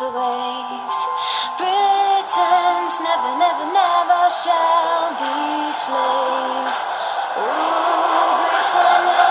The waves. Britons never, never, never shall be slaves. Britannia, Britannia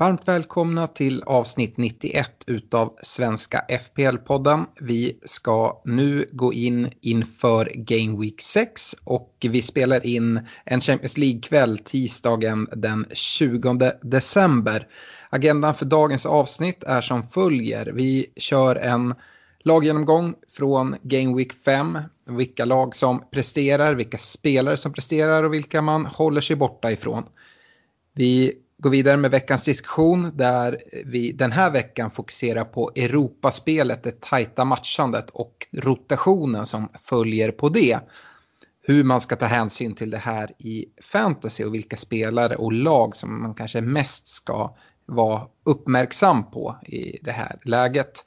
Varmt välkomna till avsnitt 91 utav Svenska FPL-podden. Vi ska nu gå in inför Game Week 6 och vi spelar in en Champions League-kväll tisdagen den 20 december. Agendan för dagens avsnitt är som följer. Vi kör en laggenomgång från Game Week 5. Vilka lag som presterar, vilka spelare som presterar och vilka man håller sig borta ifrån. Vi går vidare med veckans diskussion där vi den här veckan fokuserar på Europaspelet, det tajta matchandet och rotationen som följer på det. Hur man ska ta hänsyn till det här i fantasy och vilka spelare och lag som man kanske mest ska vara uppmärksam på i det här läget.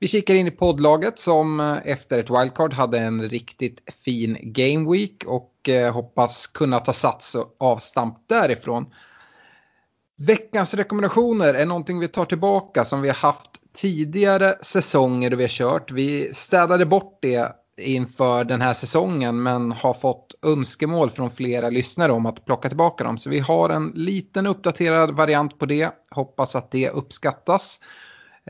Vi kikar in i poddlaget som eh, efter ett wildcard hade en riktigt fin game week och eh, hoppas kunna ta sats och avstamp därifrån. Veckans rekommendationer är någonting vi tar tillbaka som vi har haft tidigare säsonger då vi har kört. Vi städade bort det inför den här säsongen men har fått önskemål från flera lyssnare om att plocka tillbaka dem. Så vi har en liten uppdaterad variant på det. Hoppas att det uppskattas.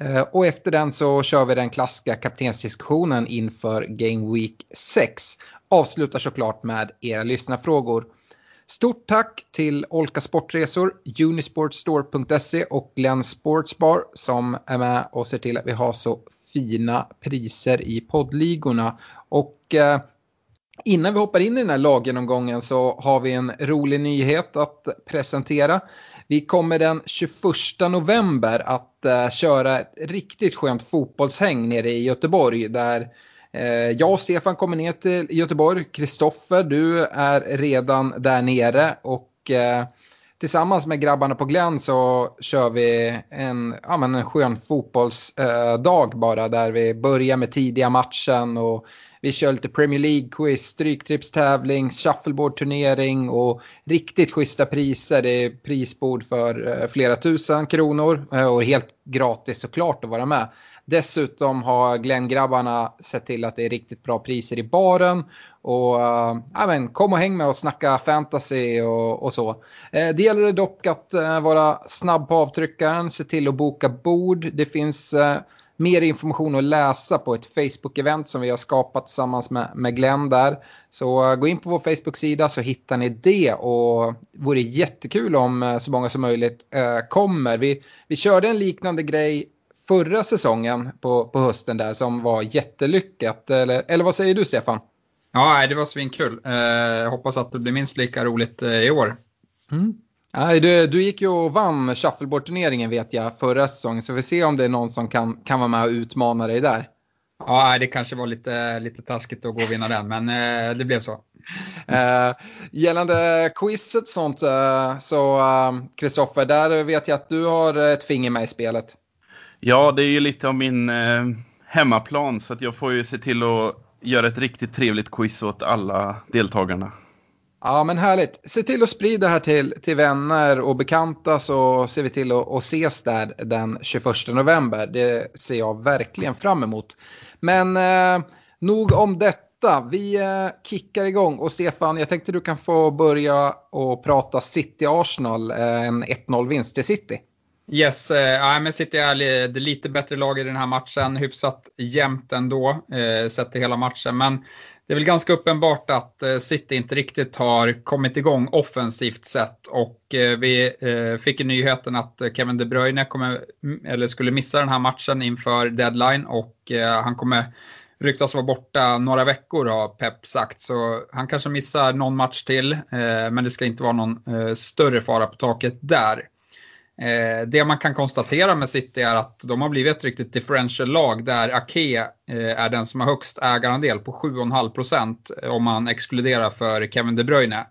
Eh, och efter den så kör vi den klassiska kaptensdiskussionen inför Game Week 6. Avslutar såklart med era lyssnarfrågor. Stort tack till Olka Sportresor, Unisportstore.se och Glenn Sportsbar som är med och ser till att vi har så fina priser i poddligorna. Och eh, innan vi hoppar in i den här laggenomgången så har vi en rolig nyhet att presentera. Vi kommer den 21 november att eh, köra ett riktigt skönt fotbollshäng nere i Göteborg där Eh, jag och Stefan kommer ner till Göteborg. Kristoffer, du är redan där nere och eh, tillsammans med grabbarna på Glenn så kör vi en, ja, men en skön fotbollsdag eh, bara där vi börjar med tidiga matchen och vi kör lite Premier League-quiz, stryktipstävling, shuffleboard-turnering och riktigt schyssta priser. Det är prisbord för eh, flera tusen kronor och helt gratis såklart att vara med. Dessutom har Glenn-grabbarna sett till att det är riktigt bra priser i baren. Och äh, men, kom och häng med och snacka fantasy och, och så. Äh, det gäller dock att äh, vara snabb på avtryckaren, se till att boka bord. Det finns äh, mer information att läsa på ett Facebook-event som vi har skapat tillsammans med, med Glenn där. Så gå in på vår Facebook-sida så hittar ni det och det vore jättekul om så många som möjligt kommer. Vi, vi körde en liknande grej förra säsongen på, på hösten där som var jättelyckat. Eller, eller vad säger du Stefan? Ja, det var svinkul. Eh, hoppas att det blir minst lika roligt eh, i år. Nej, du, du gick ju och vann shuffleboard-turneringen vet jag förra säsongen. Så vi får se om det är någon som kan, kan vara med och utmana dig där. Ja, det kanske var lite, lite taskigt att gå och vinna den, men eh, det blev så. Eh, gällande quizet sånt eh, så Kristoffer, där vet jag att du har ett finger med i spelet. Ja, det är ju lite av min eh, hemmaplan så att jag får ju se till att göra ett riktigt trevligt quiz åt alla deltagarna. Ja, men härligt. Se till att sprida det här till, till vänner och bekanta så ser vi till att, att ses där den 21 november. Det ser jag verkligen fram emot. Men eh, nog om detta. Vi eh, kickar igång och Stefan, jag tänkte du kan få börja och prata City-Arsenal, eh, en 1-0-vinst till City. Yes, äh, men City är det lite bättre lag i den här matchen, hyfsat jämnt ändå, eh, sett till hela matchen. Men det är väl ganska uppenbart att eh, City inte riktigt har kommit igång offensivt sett och eh, vi eh, fick ju nyheten att eh, Kevin De Bruyne kommer, eller skulle missa den här matchen inför deadline och han kommer ryktas vara borta några veckor har Pep sagt. Så han kanske missar någon match till, men det ska inte vara någon större fara på taket där. Eh, det man kan konstatera med City är att de har blivit ett riktigt differential-lag där Ake eh, är den som har högst ägarandel på 7,5% eh, om man exkluderar för Kevin De Bruyne.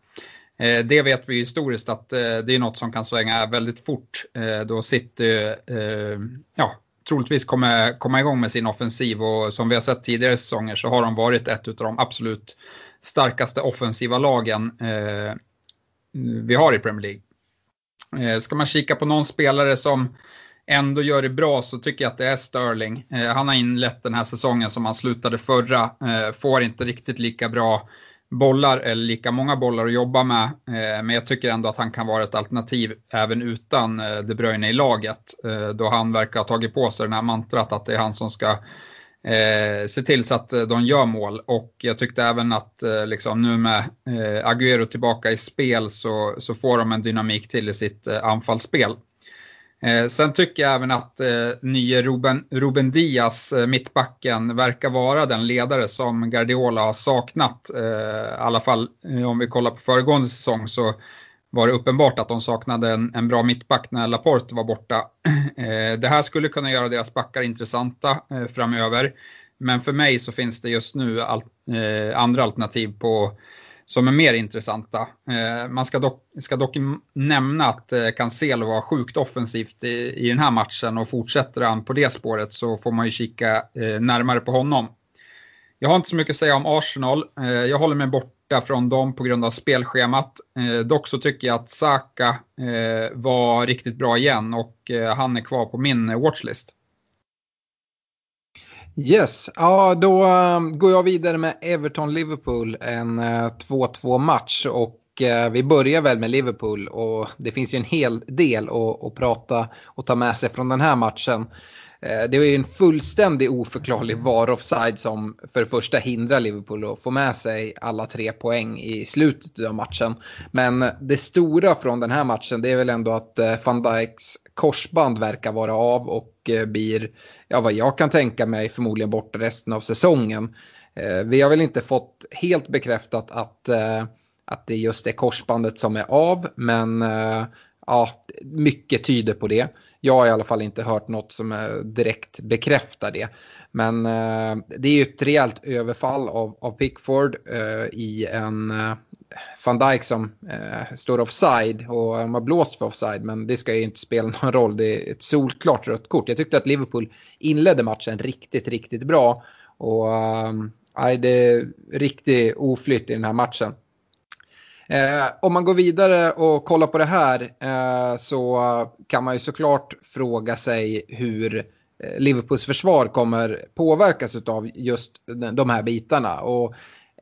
Eh, det vet vi historiskt att eh, det är något som kan svänga väldigt fort eh, då City ja, troligtvis kommer komma igång med sin offensiv och som vi har sett tidigare säsonger så har de varit ett av de absolut starkaste offensiva lagen vi har i Premier League. Eh, ska man kika på någon spelare som ändå gör det bra så tycker jag att det är Sterling. Eh, han har inlett den här säsongen som han slutade förra, eh, får inte riktigt lika bra bollar eller lika många bollar att jobba med. Men jag tycker ändå att han kan vara ett alternativ även utan De Bruyne i laget. Då han verkar ha tagit på sig den här mantrat att det är han som ska eh, se till så att eh, de gör mål. Och jag tyckte även att eh, liksom, nu med eh, Agüero tillbaka i spel så, så får de en dynamik till i sitt eh, anfallsspel. Eh, sen tycker jag även att eh, nye Ruben, Ruben Diaz, eh, mittbacken, verkar vara den ledare som Guardiola har saknat. Eh, I alla fall eh, om vi kollar på föregående säsong så var det uppenbart att de saknade en, en bra mittback när Laporte var borta. Eh, det här skulle kunna göra deras backar intressanta eh, framöver. Men för mig så finns det just nu all, eh, andra alternativ på, som är mer intressanta. Man ska dock, ska dock nämna att Cancelo var sjukt offensivt i, i den här matchen och fortsätter han på det spåret så får man ju kika närmare på honom. Jag har inte så mycket att säga om Arsenal. Jag håller mig borta borta från dem på grund av spelschemat. Eh, dock så tycker jag att Saka eh, var riktigt bra igen och eh, han är kvar på min watchlist. Yes, ja då eh, går jag vidare med Everton-Liverpool, en eh, 2-2 match och eh, vi börjar väl med Liverpool och det finns ju en hel del att, att prata och ta med sig från den här matchen. Eh, det var ju en fullständig oförklarlig VAR-offside som för det första hindrar Liverpool att få med sig alla tre poäng i slutet av matchen. Men det stora från den här matchen det är väl ändå att eh, van Dijks korsband verkar vara av och eh, blir, ja vad jag kan tänka mig, förmodligen borta resten av säsongen. Vi har väl inte fått helt bekräftat att, att det just är korsbandet som är av, men ja, mycket tyder på det. Jag har i alla fall inte hört något som eh, direkt bekräftar det. Men eh, det är ju ett rejält överfall av, av Pickford eh, i en eh, van Dijk som eh, står offside och de har blåst för offside men det ska ju inte spela någon roll. Det är ett solklart rött kort. Jag tyckte att Liverpool inledde matchen riktigt, riktigt bra. Och eh, det är riktigt oflytt i den här matchen. Eh, om man går vidare och kollar på det här eh, så kan man ju såklart fråga sig hur eh, Liverpools försvar kommer påverkas av just de här bitarna. Och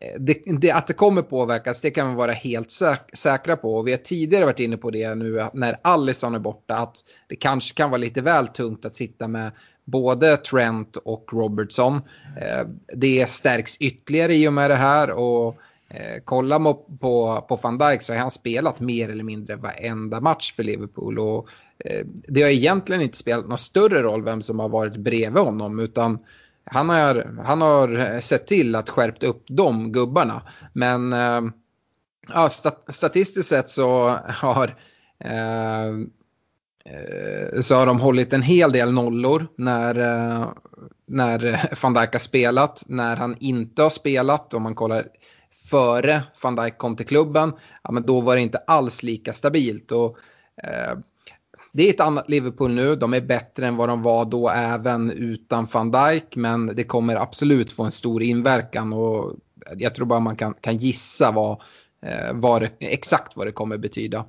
eh, det, det, att det kommer påverkas det kan vi vara helt säk säkra på. Och vi har tidigare varit inne på det nu när Allison är borta att det kanske kan vara lite väl tungt att sitta med både Trent och Robertson. Eh, det stärks ytterligare i och med det här. och Eh, kollar man på, på van Dijk så har han spelat mer eller mindre varenda match för Liverpool. Och, eh, det har egentligen inte spelat någon större roll vem som har varit bredvid honom. Utan han har, han har eh, sett till att skärpt upp de gubbarna. Men eh, ja, stat statistiskt sett så har, eh, eh, så har de hållit en hel del nollor när, eh, när van Dijk har spelat. När han inte har spelat, om man kollar före van Dijk kom till klubben, ja, men då var det inte alls lika stabilt. Och, eh, det är ett annat Liverpool nu, de är bättre än vad de var då även utan van Dijk, men det kommer absolut få en stor inverkan och jag tror bara man kan, kan gissa vad, eh, vad det, exakt vad det kommer betyda.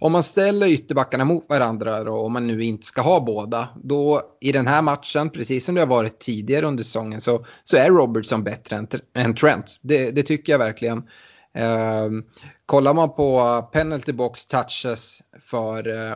Om man ställer ytterbackarna mot varandra då, om man nu inte ska ha båda, då i den här matchen, precis som det har varit tidigare under säsongen, så, så är Robertson bättre än, än Trent. Det, det, tycker jag verkligen. Eh, kollar man på penalty box touches för, eh,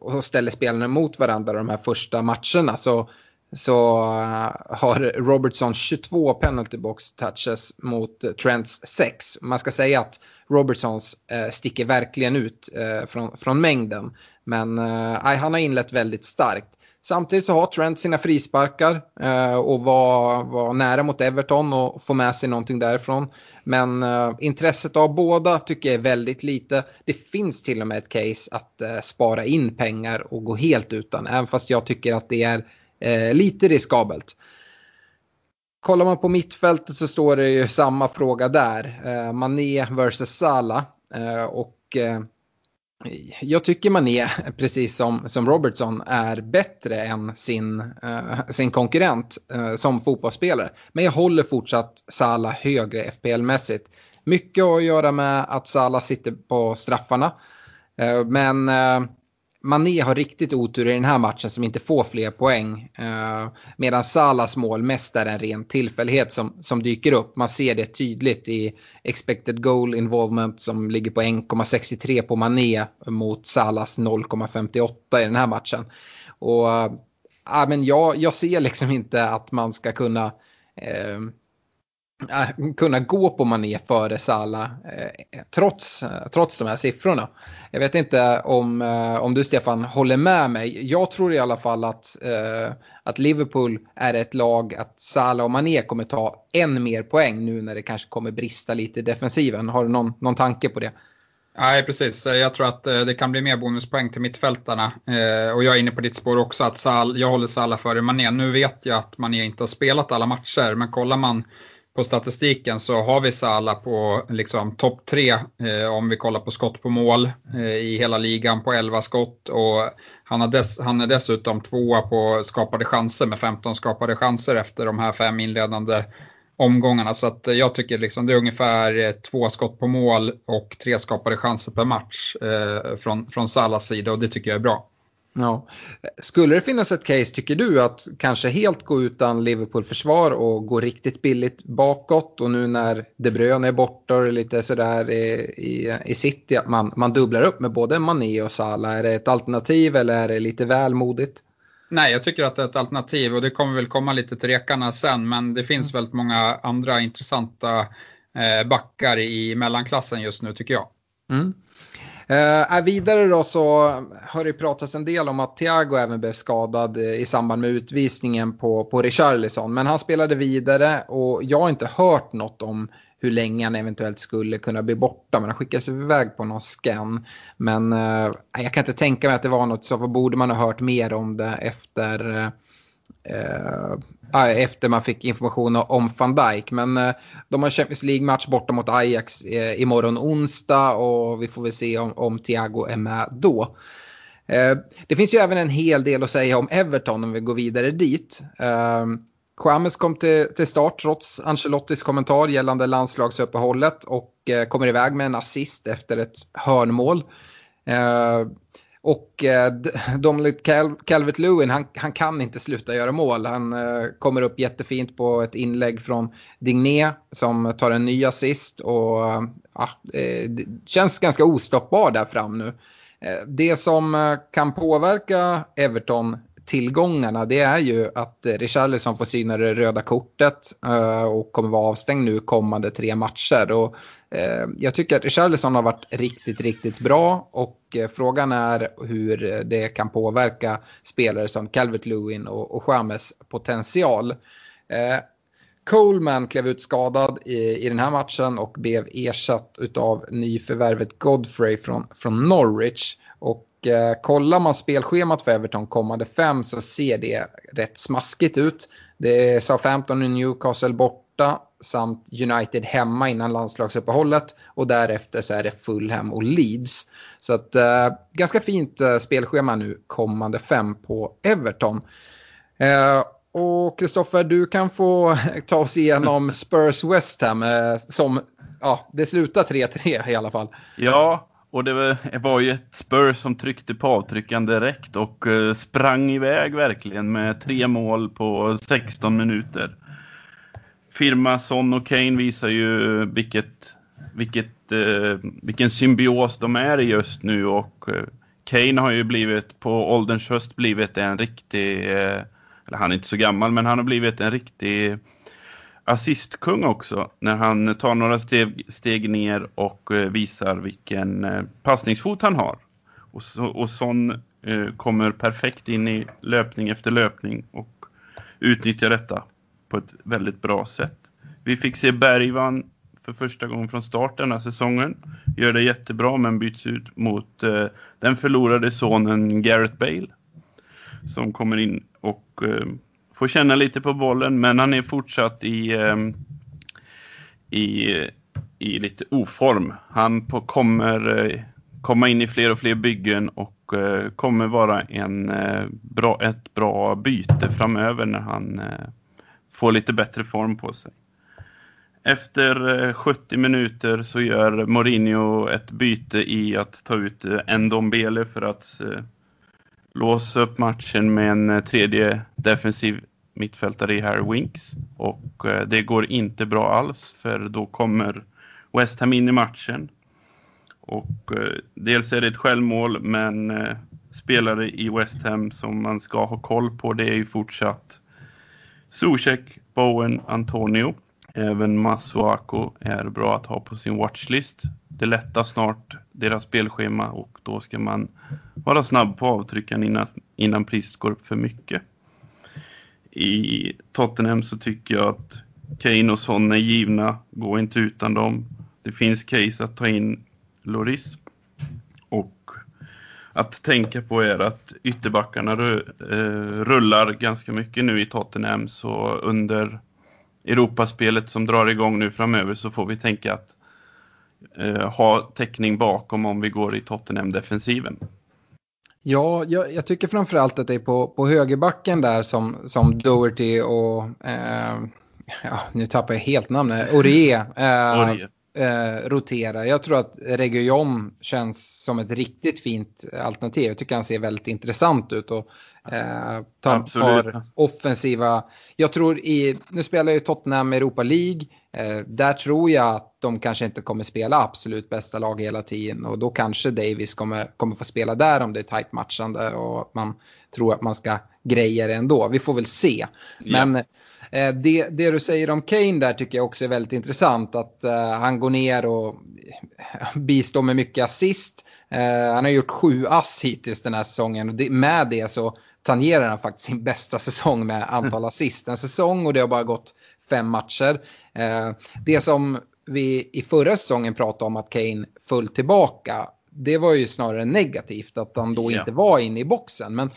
och ställer spelarna mot varandra de här första matcherna så så uh, har Robertson 22 penalty box touches mot Trents 6. Man ska säga att Robertsons eh, sticker verkligen ut eh, från, från mängden. Men eh, han har inlett väldigt starkt. Samtidigt så har Trent sina frisparkar eh, och var, var nära mot Everton och få med sig någonting därifrån. Men intresset av båda tycker jag är väldigt lite. Det finns till och med ett case att spara in pengar och gå helt utan. Även fast jag tycker att det är eh, lite riskabelt. Kollar man på mittfältet så står det ju samma fråga där. Eh, Mané versus Salah. Eh, och eh, jag tycker Mané, precis som, som Robertson, är bättre än sin, eh, sin konkurrent eh, som fotbollsspelare. Men jag håller fortsatt Salah högre FPL-mässigt. Mycket att göra med att Salah sitter på straffarna. Eh, men eh, Mané har riktigt otur i den här matchen som inte får fler poäng. Eh, medan Salas mål mest är en ren tillfällighet som, som dyker upp. Man ser det tydligt i expected goal involvement som ligger på 1,63 på Mané mot Salas 0,58 i den här matchen. Och äh, men jag, jag ser liksom inte att man ska kunna eh, Äh, kunna gå på Mané före Salah eh, trots, eh, trots de här siffrorna. Jag vet inte om, eh, om du Stefan håller med mig. Jag tror i alla fall att, eh, att Liverpool är ett lag att Salah och Mané kommer ta än mer poäng nu när det kanske kommer brista lite i defensiven. Har du någon, någon tanke på det? Nej, precis. Jag tror att eh, det kan bli mer bonuspoäng till mittfältarna. Eh, och jag är inne på ditt spår också, att Sal, jag håller Salah före Mané. Nu vet jag att Mané inte har spelat alla matcher, men kollar man på statistiken så har vi Salah på liksom, topp tre eh, om vi kollar på skott på mål eh, i hela ligan på 11 skott och han, har dess, han är dessutom tvåa på skapade chanser med 15 skapade chanser efter de här fem inledande omgångarna. Så att eh, jag tycker liksom det är ungefär eh, två skott på mål och tre skapade chanser per match eh, från, från Salas sida och det tycker jag är bra. Ja. Skulle det finnas ett case, tycker du, att kanske helt gå utan Liverpool-försvar och gå riktigt billigt bakåt och nu när De Bruyne är borta och lite sådär i, i, i City, att man, man dubblar upp med både Mané och Salah. Är det ett alternativ eller är det lite väl modigt? Nej, jag tycker att det är ett alternativ och det kommer väl komma lite till rekarna sen, men det finns mm. väldigt många andra intressanta eh, backar i mellanklassen just nu tycker jag. Mm. Eh, vidare då så har det pratats en del om att Thiago även blev skadad eh, i samband med utvisningen på, på Richarlison. Men han spelade vidare och jag har inte hört något om hur länge han eventuellt skulle kunna bli borta. Men han skickades iväg på någon scan. Men eh, jag kan inte tänka mig att det var något, så borde man ha hört mer om det efter eh, eh, efter man fick information om van Dijk. Men eh, de har Champions League-match borta mot Ajax eh, imorgon onsdag och vi får väl se om, om Thiago är med då. Eh, det finns ju även en hel del att säga om Everton om vi går vidare dit. Eh, James kom till, till start trots Ancelottis kommentar gällande landslagsuppehållet och eh, kommer iväg med en assist efter ett hörnmål. Eh, och eh, Dominic Cal Calvert-Lewin, han, han, kan inte sluta göra mål. Han eh, kommer upp jättefint på ett inlägg från Digné som tar en ny assist. Och eh, ja, det känns ganska ostoppbar där fram nu. Eh, det som eh, kan påverka Everton tillgångarna det är ju att eh, Richarlison får syna det röda kortet eh, och kommer vara avstängd nu kommande tre matcher. Och, eh, jag tycker att Richarlison har varit riktigt, riktigt bra och eh, frågan är hur det kan påverka spelare som Calvert Lewin och, och James potential. Eh, Coleman klev ut skadad i, i den här matchen och blev ersatt av nyförvärvet Godfrey från, från Norwich. Och eh, kollar man spelschemat för Everton kommande fem så ser det rätt smaskigt ut. Det är Southampton och Newcastle borta samt United hemma innan landslagsuppehållet och därefter så är det Fulham och Leeds. Så att eh, ganska fint eh, spelschema nu kommande fem på Everton. Eh, och Kristoffer, du kan få ta oss igenom Spurs West Ham eh, som, ja, det slutar 3-3 i alla fall. Ja, och det var ju ett Spurs som tryckte på avtryckaren direkt och eh, sprang iväg verkligen med tre mål på 16 minuter. Firma Son och Kane visar ju vilket, vilket, eh, vilken symbios de är i just nu och eh, Kane har ju blivit på ålderns höst blivit en riktig, eller han är inte så gammal, men han har blivit en riktig assistkung också när han tar några steg, steg ner och eh, visar vilken eh, passningsfot han har. Och, så, och sån eh, kommer perfekt in i löpning efter löpning och utnyttjar detta på ett väldigt bra sätt. Vi fick se Bergvan för första gången från start denna säsongen. Gör det jättebra men byts ut mot eh, den förlorade sonen Gareth Bale. Som kommer in och eh, får känna lite på bollen, men han är fortsatt i, ehm, i, i lite oform. Han på, kommer eh, komma in i fler och fler byggen och eh, kommer vara en, eh, bra, ett bra byte framöver när han får lite bättre form på sig. Efter 70 minuter så gör Mourinho ett byte i att ta ut Ndombele för att låsa upp matchen med en eh, tredje defensiv mittfältare i Harry Winks. Och eh, det går inte bra alls för då kommer West Ham in i matchen. Och eh, dels är det ett självmål men spelare i West Ham som man ska ha koll på det är ju fortsatt Zuzek, Bowen, Antonio. Även Masuako är bra att ha på sin watchlist. Det lättar snart deras spelschema och då ska man vara snabb på avtryckaren innan, innan priset går upp för mycket i Tottenham så tycker jag att Kane och Son är givna. Gå inte utan dem. Det finns case att ta in Loris. Och att tänka på är att ytterbackarna eh, rullar ganska mycket nu i Tottenham. Så under Europaspelet som drar igång nu framöver så får vi tänka att eh, ha täckning bakom om vi går i Tottenham-defensiven. Ja, jag, jag, tycker framförallt att det är på, på högerbacken där som, som Doherty och, eh, ja, nu tappar jag helt namnet, Orie. Eh, eh, roterar. Jag tror att Region känns som ett riktigt fint alternativ. Jag tycker han ser väldigt intressant ut och eh, tar, tar offensiva. Jag tror i, nu spelar ju Tottenham Europa League. Eh, där tror jag att de kanske inte kommer spela absolut bästa lag hela tiden och då kanske Davis kommer, kommer få spela där om det är tajt matchande och man tror att man ska greja det ändå. Vi får väl se. Men yeah. Det, det du säger om Kane där tycker jag också är väldigt intressant. Att uh, han går ner och bistår med mycket assist. Han har gjort sju ass hittills den här säsongen och med det så tangerar han faktiskt sin bästa säsong med antal assist. En säsong och det har bara gått fem matcher. Eh, det som vi i förra säsongen pratade om att Kane föll tillbaka, det var ju snarare negativt att han då ja. inte var inne i boxen. Men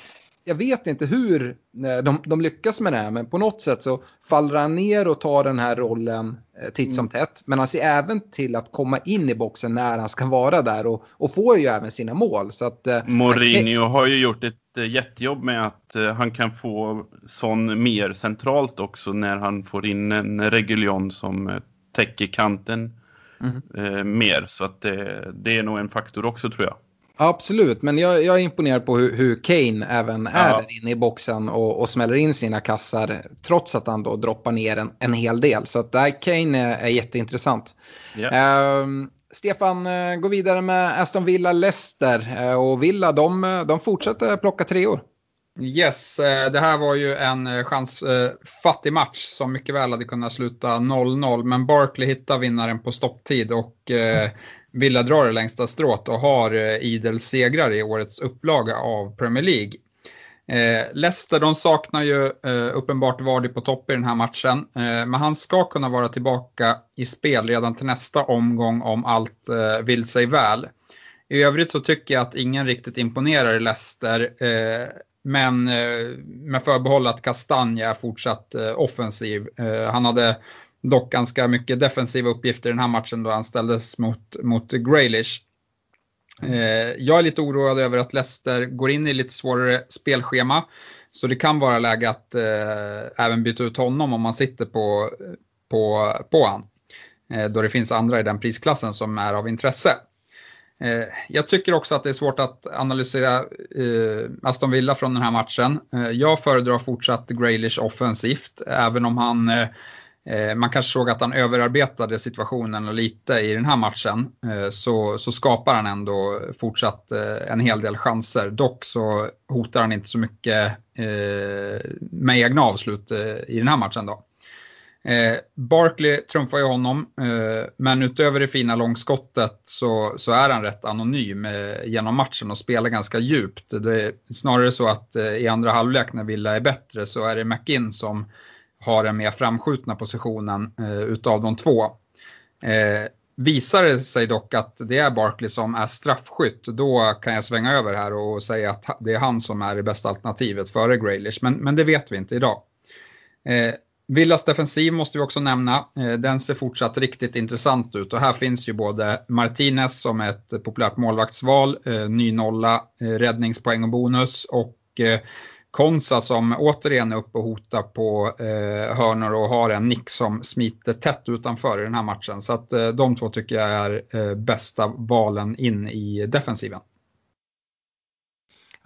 jag vet inte hur eh, de, de lyckas med det här, men på något sätt så faller han ner och tar den här rollen eh, titt som mm. tätt. Men han ser även till att komma in i boxen när han ska vara där och, och får ju även sina mål. Så att, Mourinho han... har ju gjort ett jättejobb med att han kan få sån mer centralt också när han får in en Reguljon som täcker kanten mm. eh, mer. Så att det, det, är nog en faktor också tror jag. Absolut, men jag, jag är imponerad på hur, hur Kane även är ja. där inne i boxen och, och smäller in sina kassar trots att han då droppar ner en, en hel del. Så att där Kane är, är jätteintressant. Yeah. Uh, Stefan, uh, gå vidare med Aston Villa Leicester uh, och Villa de, de fortsätter plocka treor. Yes, eh, det här var ju en eh, chansfattig match som mycket väl hade kunnat sluta 0-0. Men Barkley hittar vinnaren på stopptid och eh, Villa drar det längsta strået och har eh, idel segrar i årets upplaga av Premier League. Eh, Leicester de saknar ju eh, uppenbart Vardy på topp i den här matchen. men han ska kunna vara tillbaka i spel redan till nästa omgång om allt vill sig väl. I övrigt så tycker jag att ingen riktigt imponerar i Leicester. Men eh, med förbehåll att Kastanja är fortsatt eh, offensiv. Eh, han hade dock ganska mycket defensiva uppgifter i den här matchen då han ställdes mot, mot Graylish. Eh, jag är lite oroad över att Leicester går in i lite svårare spelschema. Så det kan vara läge att eh, även byta ut honom om man sitter på, på, på han. Eh, då det finns andra i den prisklassen som är av intresse. Eh, jag tycker också att det är svårt att analysera eh, Aston Villa från den här matchen. Eh, jag föredrar fortsatt Graylish offensivt, även om han eh, Eh, man kanske såg att han överarbetade situationen lite i den här matchen. Eh, så, så skapar han ändå fortsatt eh, en hel del chanser. Dock så hotar han inte så mycket med egna avslut i den här matchen. Då. Barkley trumfar ju honom, men utöver det fina långskottet så, så är han rätt anonym genom matchen och spelar ganska djupt. Det är snarare så att i andra halvlek när Villa är bättre så är det McInn som har den mer framskjutna positionen eh, utav de två. Eh, visar det sig dock att det är Barkley som är straffskytt, då kan jag svänga över här och säga att det är han som är det bästa alternativet före Graylish, men, men det vet vi inte idag. Eh, Villas defensiv måste vi också nämna. Eh, den ser fortsatt riktigt intressant ut och här finns ju både Martinez som ett populärt målvaktsval, eh, ny nolla, eh, räddningspoäng och bonus och eh, Konsa som återigen är uppe och hotar på eh, hörnor och har en nick som smiter tätt utanför i den här matchen. Så att eh, de två tycker jag är eh, bästa valen in i defensiven.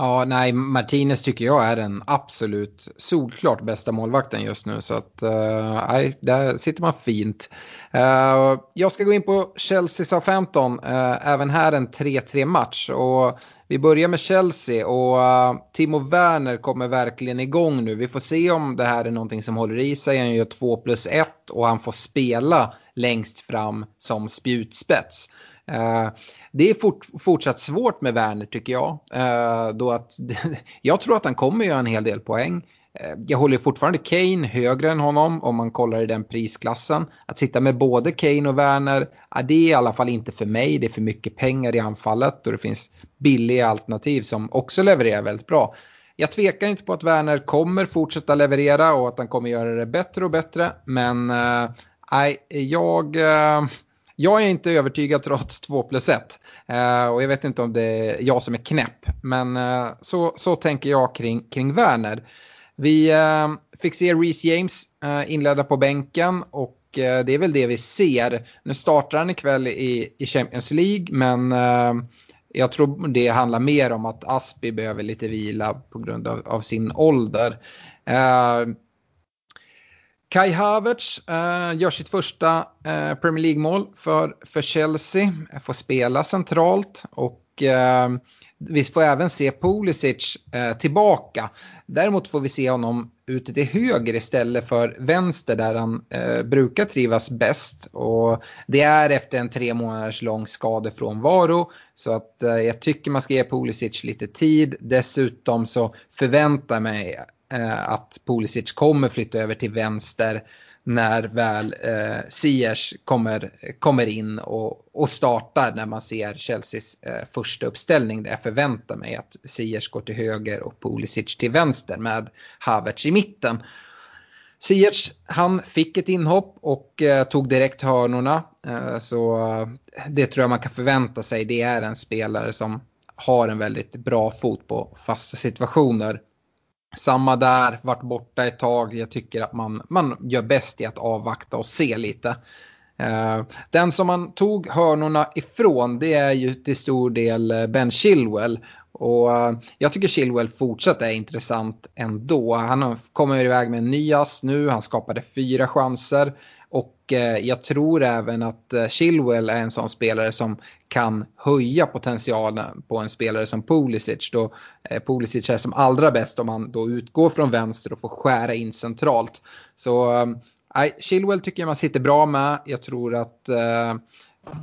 Ja, nej, Martinez tycker jag är den absolut solklart bästa målvakten just nu. Så att, uh, där sitter man fint. Uh, jag ska gå in på Chelsea Southampton, uh, eh, även här en 3-3 match. Och vi börjar med Chelsea och uh, Timo Werner kommer verkligen igång nu. Vi får se om det här är någonting som håller i sig. Han gör 2 plus 1 och han får spela längst fram som spjutspets. Det är fort, fortsatt svårt med Werner tycker jag. Eh, då att, jag tror att han kommer göra en hel del poäng. Eh, jag håller fortfarande Kane högre än honom om man kollar i den prisklassen. Att sitta med både Kane och Werner, eh, det är i alla fall inte för mig. Det är för mycket pengar i anfallet och det finns billiga alternativ som också levererar väldigt bra. Jag tvekar inte på att Werner kommer fortsätta leverera och att han kommer göra det bättre och bättre. Men eh, nej, jag eh, jag är inte övertygad trots 2 plus 1. Eh, och jag vet inte om det är jag som är knäpp. Men eh, så, så tänker jag kring, kring Werner. Vi eh, fick se Reece James eh, inledda på bänken och eh, det är väl det vi ser. Nu startar han ikväll i, i Champions League men eh, jag tror det handlar mer om att Aspi behöver lite vila på grund av, av sin ålder. Kai Havertz eh, gör sitt första eh, Premier League-mål för, för Chelsea. Får spela centralt och eh, vi får även se Pulisic eh, tillbaka. Däremot får vi se honom ute till höger istället för vänster där han eh, brukar trivas bäst. Och det är efter en tre månaders lång skadefrånvaro. Så att eh, jag tycker man ska ge Pulisic lite tid. Dessutom så förväntar jag mig Eh, att Pulisic kommer flytta över till vänster när väl eh, Ziyech kommer, kommer in och, och startar när man ser Chelseas eh, första uppställning. Där jag förväntar mig att Ziyech går till höger och Pulisic till vänster med Havertz i mitten. Ziyech, han fick ett inhopp och eh, tog direkt hörnorna. Eh, så eh, det tror jag man kan förvänta sig. Det är en spelare som har en väldigt bra fot på fasta situationer. Samma där, varit borta ett tag. Jag tycker att man, man gör bäst i att avvakta och se lite. Eh, den som man tog hörnorna ifrån det är ju till stor del eh, Ben Chilwell. Och eh, jag tycker Chilwell fortsatt är intressant ändå. Han kommer iväg med en ny ass nu, han skapade fyra chanser. Eh, jag tror även att eh, Chilwell är en sån spelare som kan höja potentialen på en spelare som Pulisic. Då eh, Pulisic är som allra bäst om han då utgår från vänster och får skära in centralt. Så eh, Chilwell tycker jag man sitter bra med. Jag tror att eh,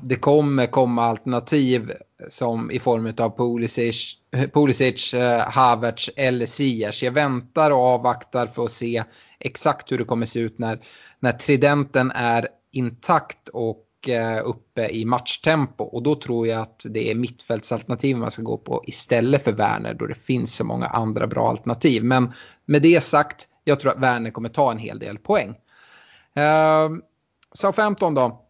det kommer komma alternativ som i form av Pulisic, Pulisic Havertz eller Ziyech. Jag väntar och avvaktar för att se exakt hur det kommer se ut när när tridenten är intakt och eh, uppe i matchtempo. Och då tror jag att det är mittfältsalternativ man ska gå på istället för Werner då det finns så många andra bra alternativ. Men med det sagt, jag tror att Werner kommer ta en hel del poäng. Uh, Southampton då?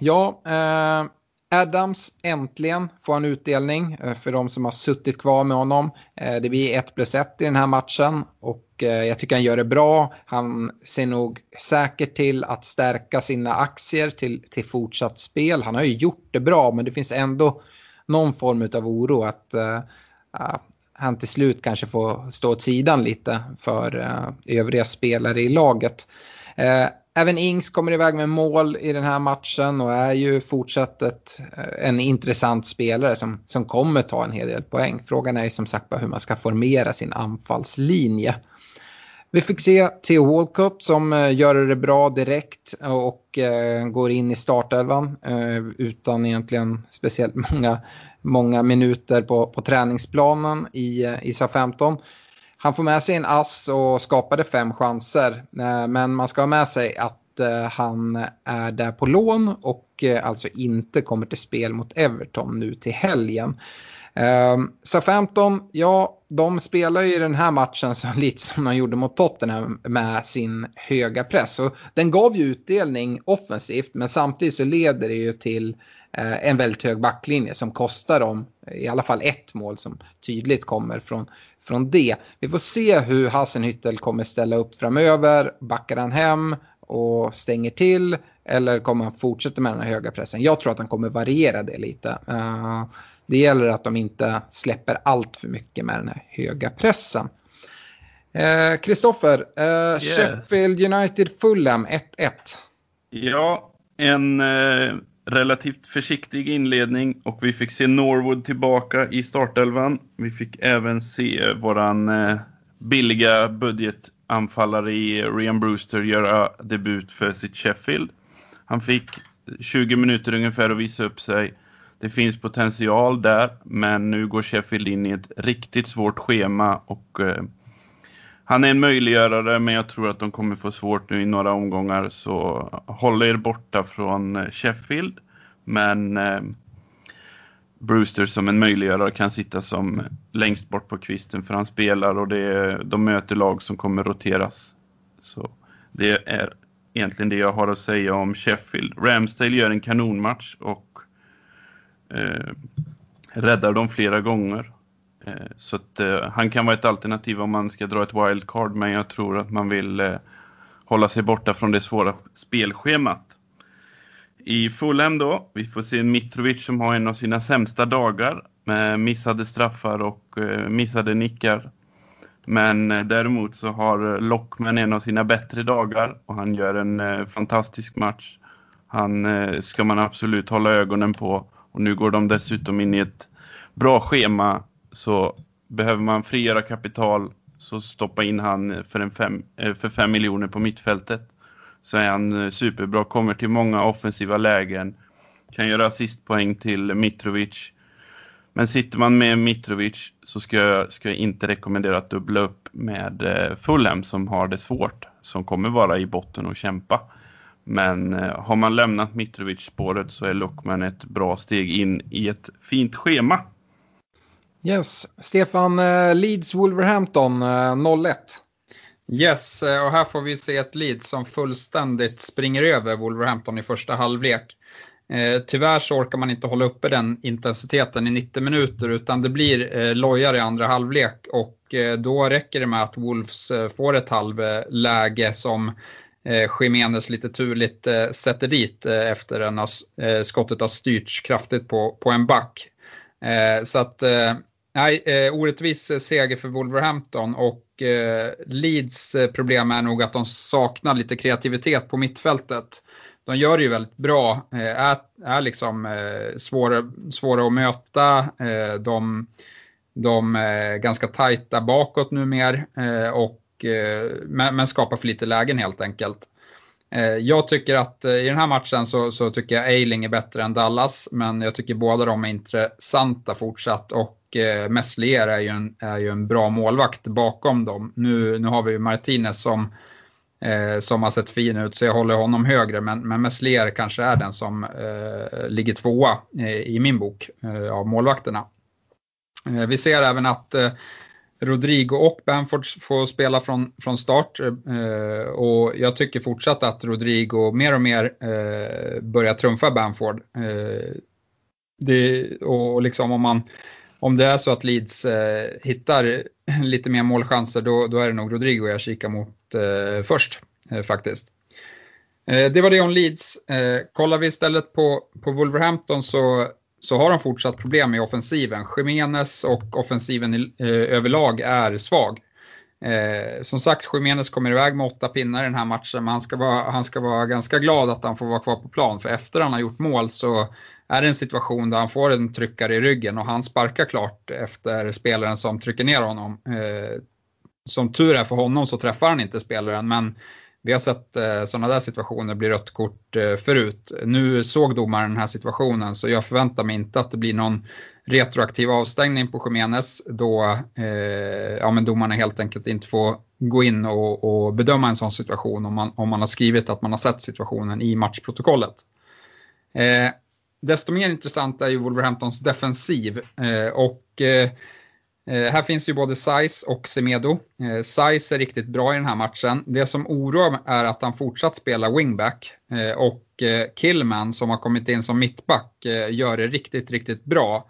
Ja, eh, Adams äntligen får han utdelning eh, för de som har suttit kvar med honom. Eh, det blir 1 plus 1 i den här matchen och eh, jag tycker han gör det bra. Han ser nog säkert till att stärka sina aktier till, till fortsatt spel. Han har ju gjort det bra men det finns ändå någon form av oro att uh, han till slut kanske får stå åt sidan lite för uh, övriga spelare i laget. Uh, även Ings kommer iväg med mål i den här matchen och är ju fortsatt ett, eh, en intressant spelare som, som kommer ta en hel del poäng. Frågan är ju som sagt bara hur man ska formera sin anfallslinje. Vi fick se Theo Walcott som eh, gör det bra direkt och eh, går in i startelvan utan egentligen speciellt många, många minuter på, på träningsplanen i, i SA-15. Han får med sig en ass och skapade fem chanser, eh, men man ska ha med sig att eh, han är där på lån och eh, alltså inte kommer till spel mot Everton nu till helgen. Ehm, så 15, ja, de spelar ju den här matchen så lite som de gjorde mot Tottenham med sin höga press. Och den gav ju utdelning offensivt, men samtidigt så leder det ju till en väldigt hög backlinje som kostar dem i alla fall ett mål som tydligt kommer från, från det. Vi får se hur Hassenhüttel kommer ställa upp framöver. Backar han hem och stänger till eller kommer han fortsätta med den här höga pressen? Jag tror att han kommer variera det lite. Uh, det gäller att de inte släpper allt för mycket med den här höga pressen. Kristoffer, eh, eh, yes. Sheffield United Fulham 1-1. Ja, en eh, relativt försiktig inledning och vi fick se Norwood tillbaka i startelvan. Vi fick även se våran eh, billiga budgetanfallare i Rian Brewster göra debut för sitt Sheffield. Han fick 20 minuter ungefär att visa upp sig. Det finns potential där, men nu går Sheffield in i ett riktigt svårt schema och eh, han är en möjliggörare, men jag tror att de kommer få svårt nu i några omgångar, så håll er borta från eh, Sheffield. Men eh, Brewster som en möjliggörare kan sitta som längst bort på kvisten för han spelar och det, de möter lag som kommer roteras. Så det är egentligen det jag har att säga om Sheffield. Ramsdale gör en kanonmatch och eh, räddar dem flera gånger. Eh, så att eh, han kan vara ett alternativ om man ska dra ett wildcard, men jag tror att man vill eh, hålla sig borta från det svåra spelschemat. I Fulham då, vi får se Mitrovic som har en av sina sämsta dagar med missade straffar och missade nickar. Men däremot så har Lockman en av sina bättre dagar och han gör en fantastisk match. Han ska man absolut hålla ögonen på och nu går de dessutom in i ett bra schema så behöver man frigöra kapital så stoppa in han för, en fem, eh, för fem miljoner på mittfältet. Så är han eh, superbra, kommer till många offensiva lägen, kan göra assistpoäng till Mitrovic. Men sitter man med Mitrovic så ska jag, ska jag inte rekommendera att dubbla upp med eh, Fulham som har det svårt, som kommer vara i botten och kämpa. Men har man lämnat Mitrovic-spåret så är Luckman ett bra steg in i ett fint schema. Yes, Stefan, eh, Leeds Wolverhampton eh, 0-1. Yes, eh, och här får vi se ett Leeds som fullständigt springer över Wolverhampton i första halvlek. tyvärr så orkar man inte hålla uppe den intensiteten i 90 minuter utan det blir eh, lojar i andra halvlek och då räcker det med att Wolves får ett halvläge som eh, Jiménez lite turligt eh, sätter dit eh, efter en eh, skottet har styrts kraftigt på, på en back. Eh, så att, eh, nej, eh, orättvis seger för Wolverhampton och eh, Leeds eh, problem är nog att de saknar lite kreativitet på mittfältet. De gör det ju väldigt bra, eh, är, är liksom eh, svåra, svåra att möta. de, de är ganska tajta bakåt numera och Eh, men, men skapar för lite lägen helt enkelt. Eh, jag tycker att eh, i den här matchen så, så, tycker jag Eiling är bättre än Dallas, men jag tycker båda de är intressanta fortsatt och eh, Messlier är ju, en, är ju en bra målvakt bakom dem. Nu, nu har vi ju Martinez som, eh, som har sett fin ut så jag håller honom högre, men, men Messlier kanske är den som eh, ligger tvåa i min bok eh, av målvakterna. Eh, vi ser även att eh, Rodrigo och Bamford får spela från, från start eh, och jag tycker fortsatt att Rodrigo mer och mer eh, börjar trumfa Bamford. Eh, det, och liksom om, man, om det är så att Leeds eh, hittar lite mer målchanser då, då är det nog Rodrigo jag kikar mot eh, först eh, faktiskt. Eh, det var det om Leeds. Eh, kollar vi istället på, på Wolverhampton så så har de fortsatt problem med offensiven. Jimenez och offensiven i, eh, överlag är svag. Eh, som sagt, Jimenez kommer iväg med åtta pinnar i den här matchen, men han ska, vara, han ska vara ganska glad att han får vara kvar på plan, för efter han har gjort mål så är det en situation där han får en tryckare i ryggen och han sparkar klart efter spelaren som trycker ner honom. Eh, som tur är för honom så träffar han inte spelaren, men vi har sett eh, sådana där situationer bli rött kort eh, förut. Nu såg domaren den här situationen så jag förväntar mig inte att det blir någon retroaktiv avstängning på Khemenes då eh, ja, men domarna helt enkelt inte får gå in och, och, bedöma en sån situation om man, om man har skrivit att man har sett situationen i matchprotokollet. Eh, desto mer intressant är ju Wolverhamptons defensiv eh, och eh, eh, här finns ju både Size och Semedo. Eh, Size är riktigt bra i den här matchen. Det som oroar mig är att han fortsatt spelar wingback eh, och eh, Killman som har kommit in som mittback eh, gör det riktigt, riktigt bra.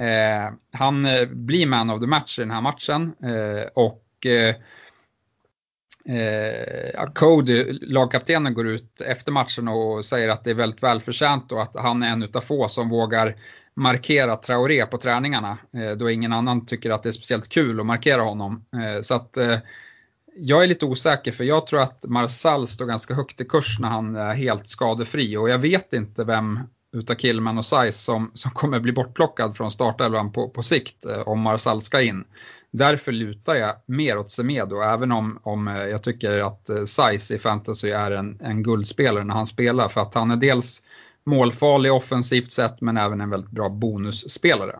Eh, han eh, blir man of the match i den här matchen eh, och Eh, Cody, lagkaptenen, går ut efter matchen och säger att det är väldigt välförtjänt och att han är en av få som vågar markera Traoré på träningarna eh, då ingen annan tycker att det är speciellt kul att markera honom. Eh, så att eh, jag är lite osäker för jag tror att Marsal står ganska högt i kurs när han är helt skadefri och jag vet inte vem utav Killman och Size som, som kommer bli bortplockad från startelvan på, på sikt eh, om Marsal ska in. Därför lutar jag mer åt Semedo, även om, om jag tycker att Size i fantasy är en, en guldspelare när han spelar, för att han är dels målfarlig offensivt sett men även en väldigt bra bonusspelare.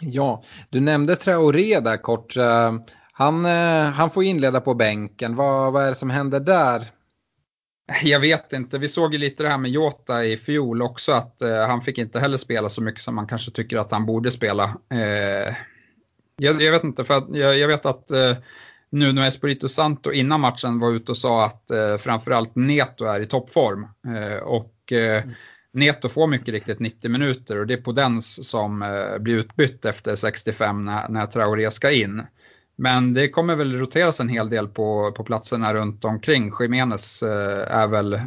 Ja, du nämnde Traoré där kort. Eh, han, eh, han får inleda på bänken. Vad, vad är det som händer där? Jag vet inte. Vi såg ju lite det här med Jota i fjol också att eh, han fick inte heller spela så mycket som man kanske tycker att han borde spela. Eh, jag, jag, vet inte, för att, jag, jag vet att eh, Nuno Espirito Santo innan matchen var ute och sa att eh, framförallt Neto är i toppform. Eh, och eh, mm. Neto får mycket riktigt 90 minuter och det är Podens som eh, blir utbytt efter 65 när, när Traoré ska in. Men det kommer väl roteras en hel del på, på platserna runt omkring. Jiménez eh, är väl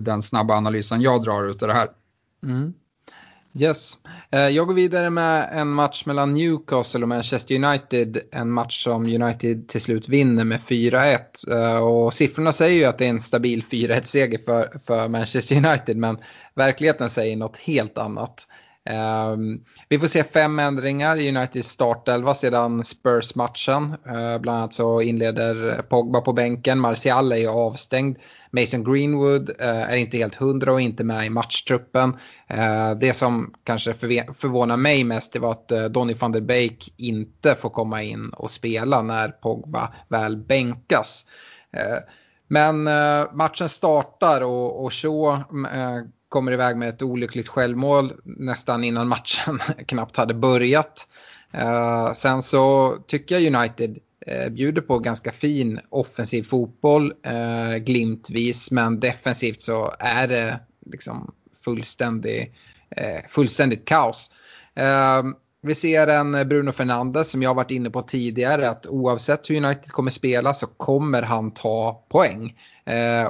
den snabba analysen jag drar ut av det här. Mm. Yes. Eh, jag går vidare med en match mellan Newcastle och Manchester United. En match som United till slut vinner med 4-1. Eh, och siffrorna säger ju att det är en stabil 4-1-seger för, för Manchester United. Men verkligheten säger något helt annat. Um, vi får se fem ändringar i Uniteds startelva sedan Spurs-matchen. Uh, bland annat så inleder Pogba på bänken, Martial är ju avstängd. Mason Greenwood uh, är inte helt hundra och inte med i matchtruppen. Uh, det som kanske förvånar mig mest är att Donny van der Beek inte får komma in och spela när Pogba väl bänkas. men matchen startar och, och Shaw kommer iväg med ett olyckligt självmål nästan innan matchen knappt hade börjat. Uh, sen så tycker jag United uh, bjuder på ganska fin offensiv fotboll uh, glimtvis men defensivt så är det liksom fullständig, uh, fullständigt kaos. vi ser en Bruno Fernandes som jag varit inne på tidigare att oavsett hur United kommer spela så kommer han ta poäng.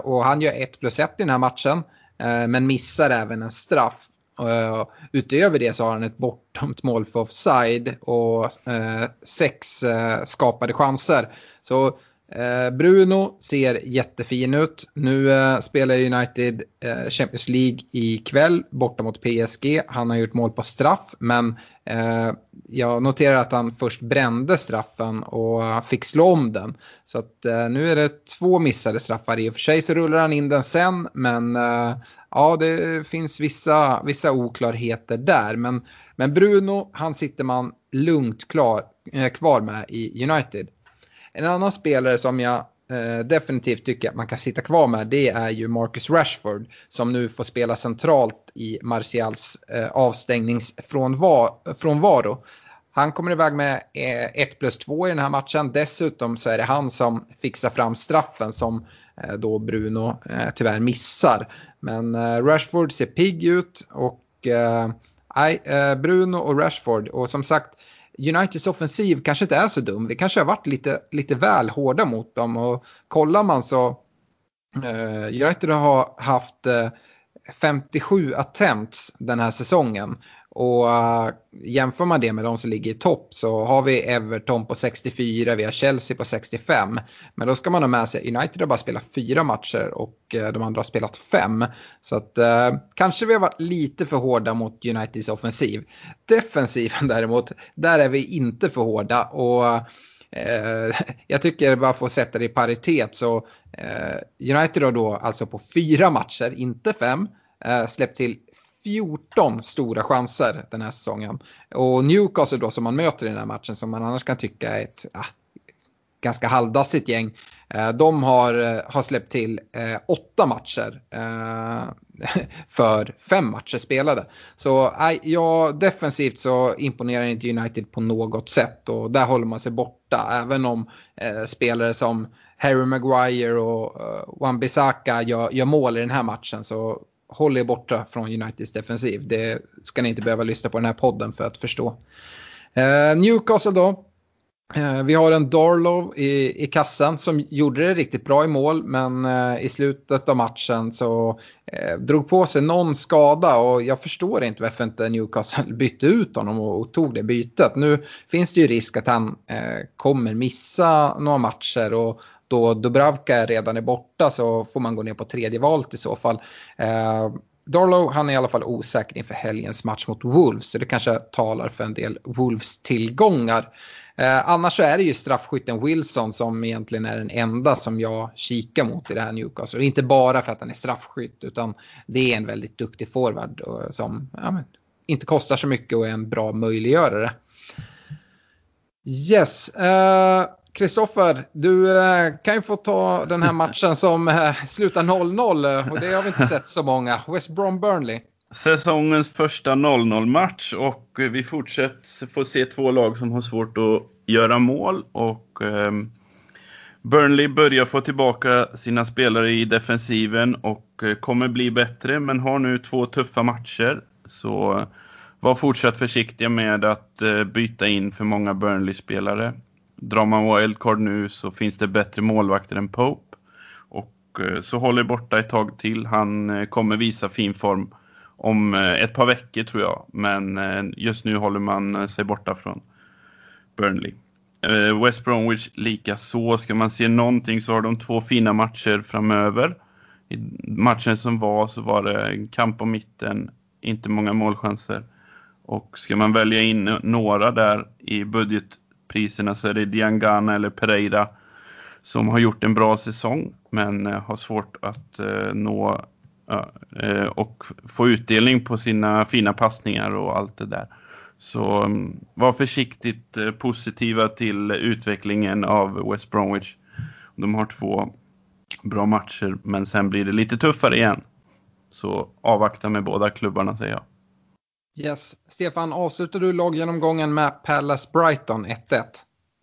och han gör 1 plus 1 i den här matchen. Eh, men missar även en straff. Eh, utöver det så har han ett bortdömt mål för offside och eh, sex skapade chanser. Så Eh, Bruno ser jättefin ut. Nu eh, spelar United eh, Champions League ikväll borta mot PSG. Han har gjort mål på straff men Eh, jag noterar att han först brände straffen och fick slå om den. Så att, eh, nu är det två missade straffar. I och för sig så rullar han in den sen, men eh, ja, det finns vissa, vissa oklarheter där. Men, men Bruno, han sitter man lugnt klar, kvar med i United. En annan spelare som jag eh, definitivt tycker att man kan sitta kvar med det är ju Marcus Rashford som nu får spela centralt i Martials eh, avstängningsfrånvaro. Han kommer iväg med eh, 1 plus 2 i den här matchen. Dessutom så är det han som fixar fram straffen som eh, då Bruno eh, tyvärr missar. Men Rashford ser pigg ut och Nej, Bruno och Rashford. Och som sagt, Uniteds offensiv kanske inte är så dum. Vi kanske har varit lite, lite väl hårda mot dem. Och kollar man så uh, United har haft uh, eh, 57 attempts den här säsongen. Och uh, jämför man det med de som ligger i topp så har vi Everton på 64, vi har Chelsea på 65. Men då ska man ha med sig, United har bara spelat fyra matcher och uh, de andra har spelat fem. Så att uh, kanske vi har varit lite för hårda mot Uniteds offensiv. Defensiven däremot, där är vi inte för hårda. Och jag tycker bara för att sätta det i paritet så United har då alltså på fyra matcher, inte fem, släppt till 14 stora chanser den här säsongen. Och Newcastle då som man möter i den här matchen som man annars kan tycka är ett ah, ganska halvdassigt gäng. Eh, de har, eh, har släppt till eh, åtta matcher eh, för fem matcher spelade. Så ja, defensivt så imponerar inte United på något sätt och där håller man sig borta. Även om eh, spelare som Harry Maguire och eh, Wan-Bissaka gör, gör mål i den här matchen så håll er borta från Uniteds defensiv. Det ska ni inte behöva lyssna på den här podden för att förstå. Eh, Newcastle då. Eh, vi har en Darlow i, i kassan som gjorde det riktigt bra i mål men eh, i slutet av matchen så eh, drog på sig någon skada och jag förstår inte varför inte Newcastle bytte ut honom och, och tog det bytet. Nu finns det ju risk att han eh, kommer missa några matcher och då Dubravka redan är borta så får man gå ner på tredje valet i så fall. Eh, Darlow han är i alla fall osäker inför helgens match mot Wolves så det kanske talar för en del Wolves-tillgångar. Eh, annars så är det ju straffskytten Wilson som egentligen är den enda som jag kikar mot i det här Newcastle. Inte bara för att han är straffskytt utan det är en väldigt duktig forward som ja, men, inte kostar så mycket och är en bra möjliggörare. Yes. Eh, Kristoffer, du eh, kan ju få ta den här matchen som eh, slutar 0-0 eh, och det har vi inte sett så många. West Brom Burnley. Säsongens första 0-0-match och vi fortsätter få se två lag som har svårt att göra mål och eh, Burnley börjar få tillbaka sina spelare i defensiven och kommer bli bättre men har nu två tuffa matcher. Så var fortsatt försiktiga med att byta in för många Burnley-spelare drar man wildcard nu så finns det bättre målvakter än Pope. Och eh, så håller borta ett tag till. Han eh, kommer visa fin form om eh, ett par veckor tror jag. Men just nu håller man sig borta från Burnley. West Bromwich lika så. Ska man se någonting så har de två fina matcher framöver. I matchen som var så var det en kamp på mitten, inte många målchanser. Och ska man välja in några där i budget priserna så är det Diangana eller Pereira som har gjort en bra säsong men eh, har svårt att eh, nå eh, och få utdelning på sina fina passningar och allt det där. Så mm, var försiktigt positiva till utvecklingen av West Bromwich. De har två bra matcher men sen blir det lite tuffare igen. Så avvakta med båda klubbarna säger jag. Yes. Stefan, avslutar du laggenomgången med Palace Brighton 1-1?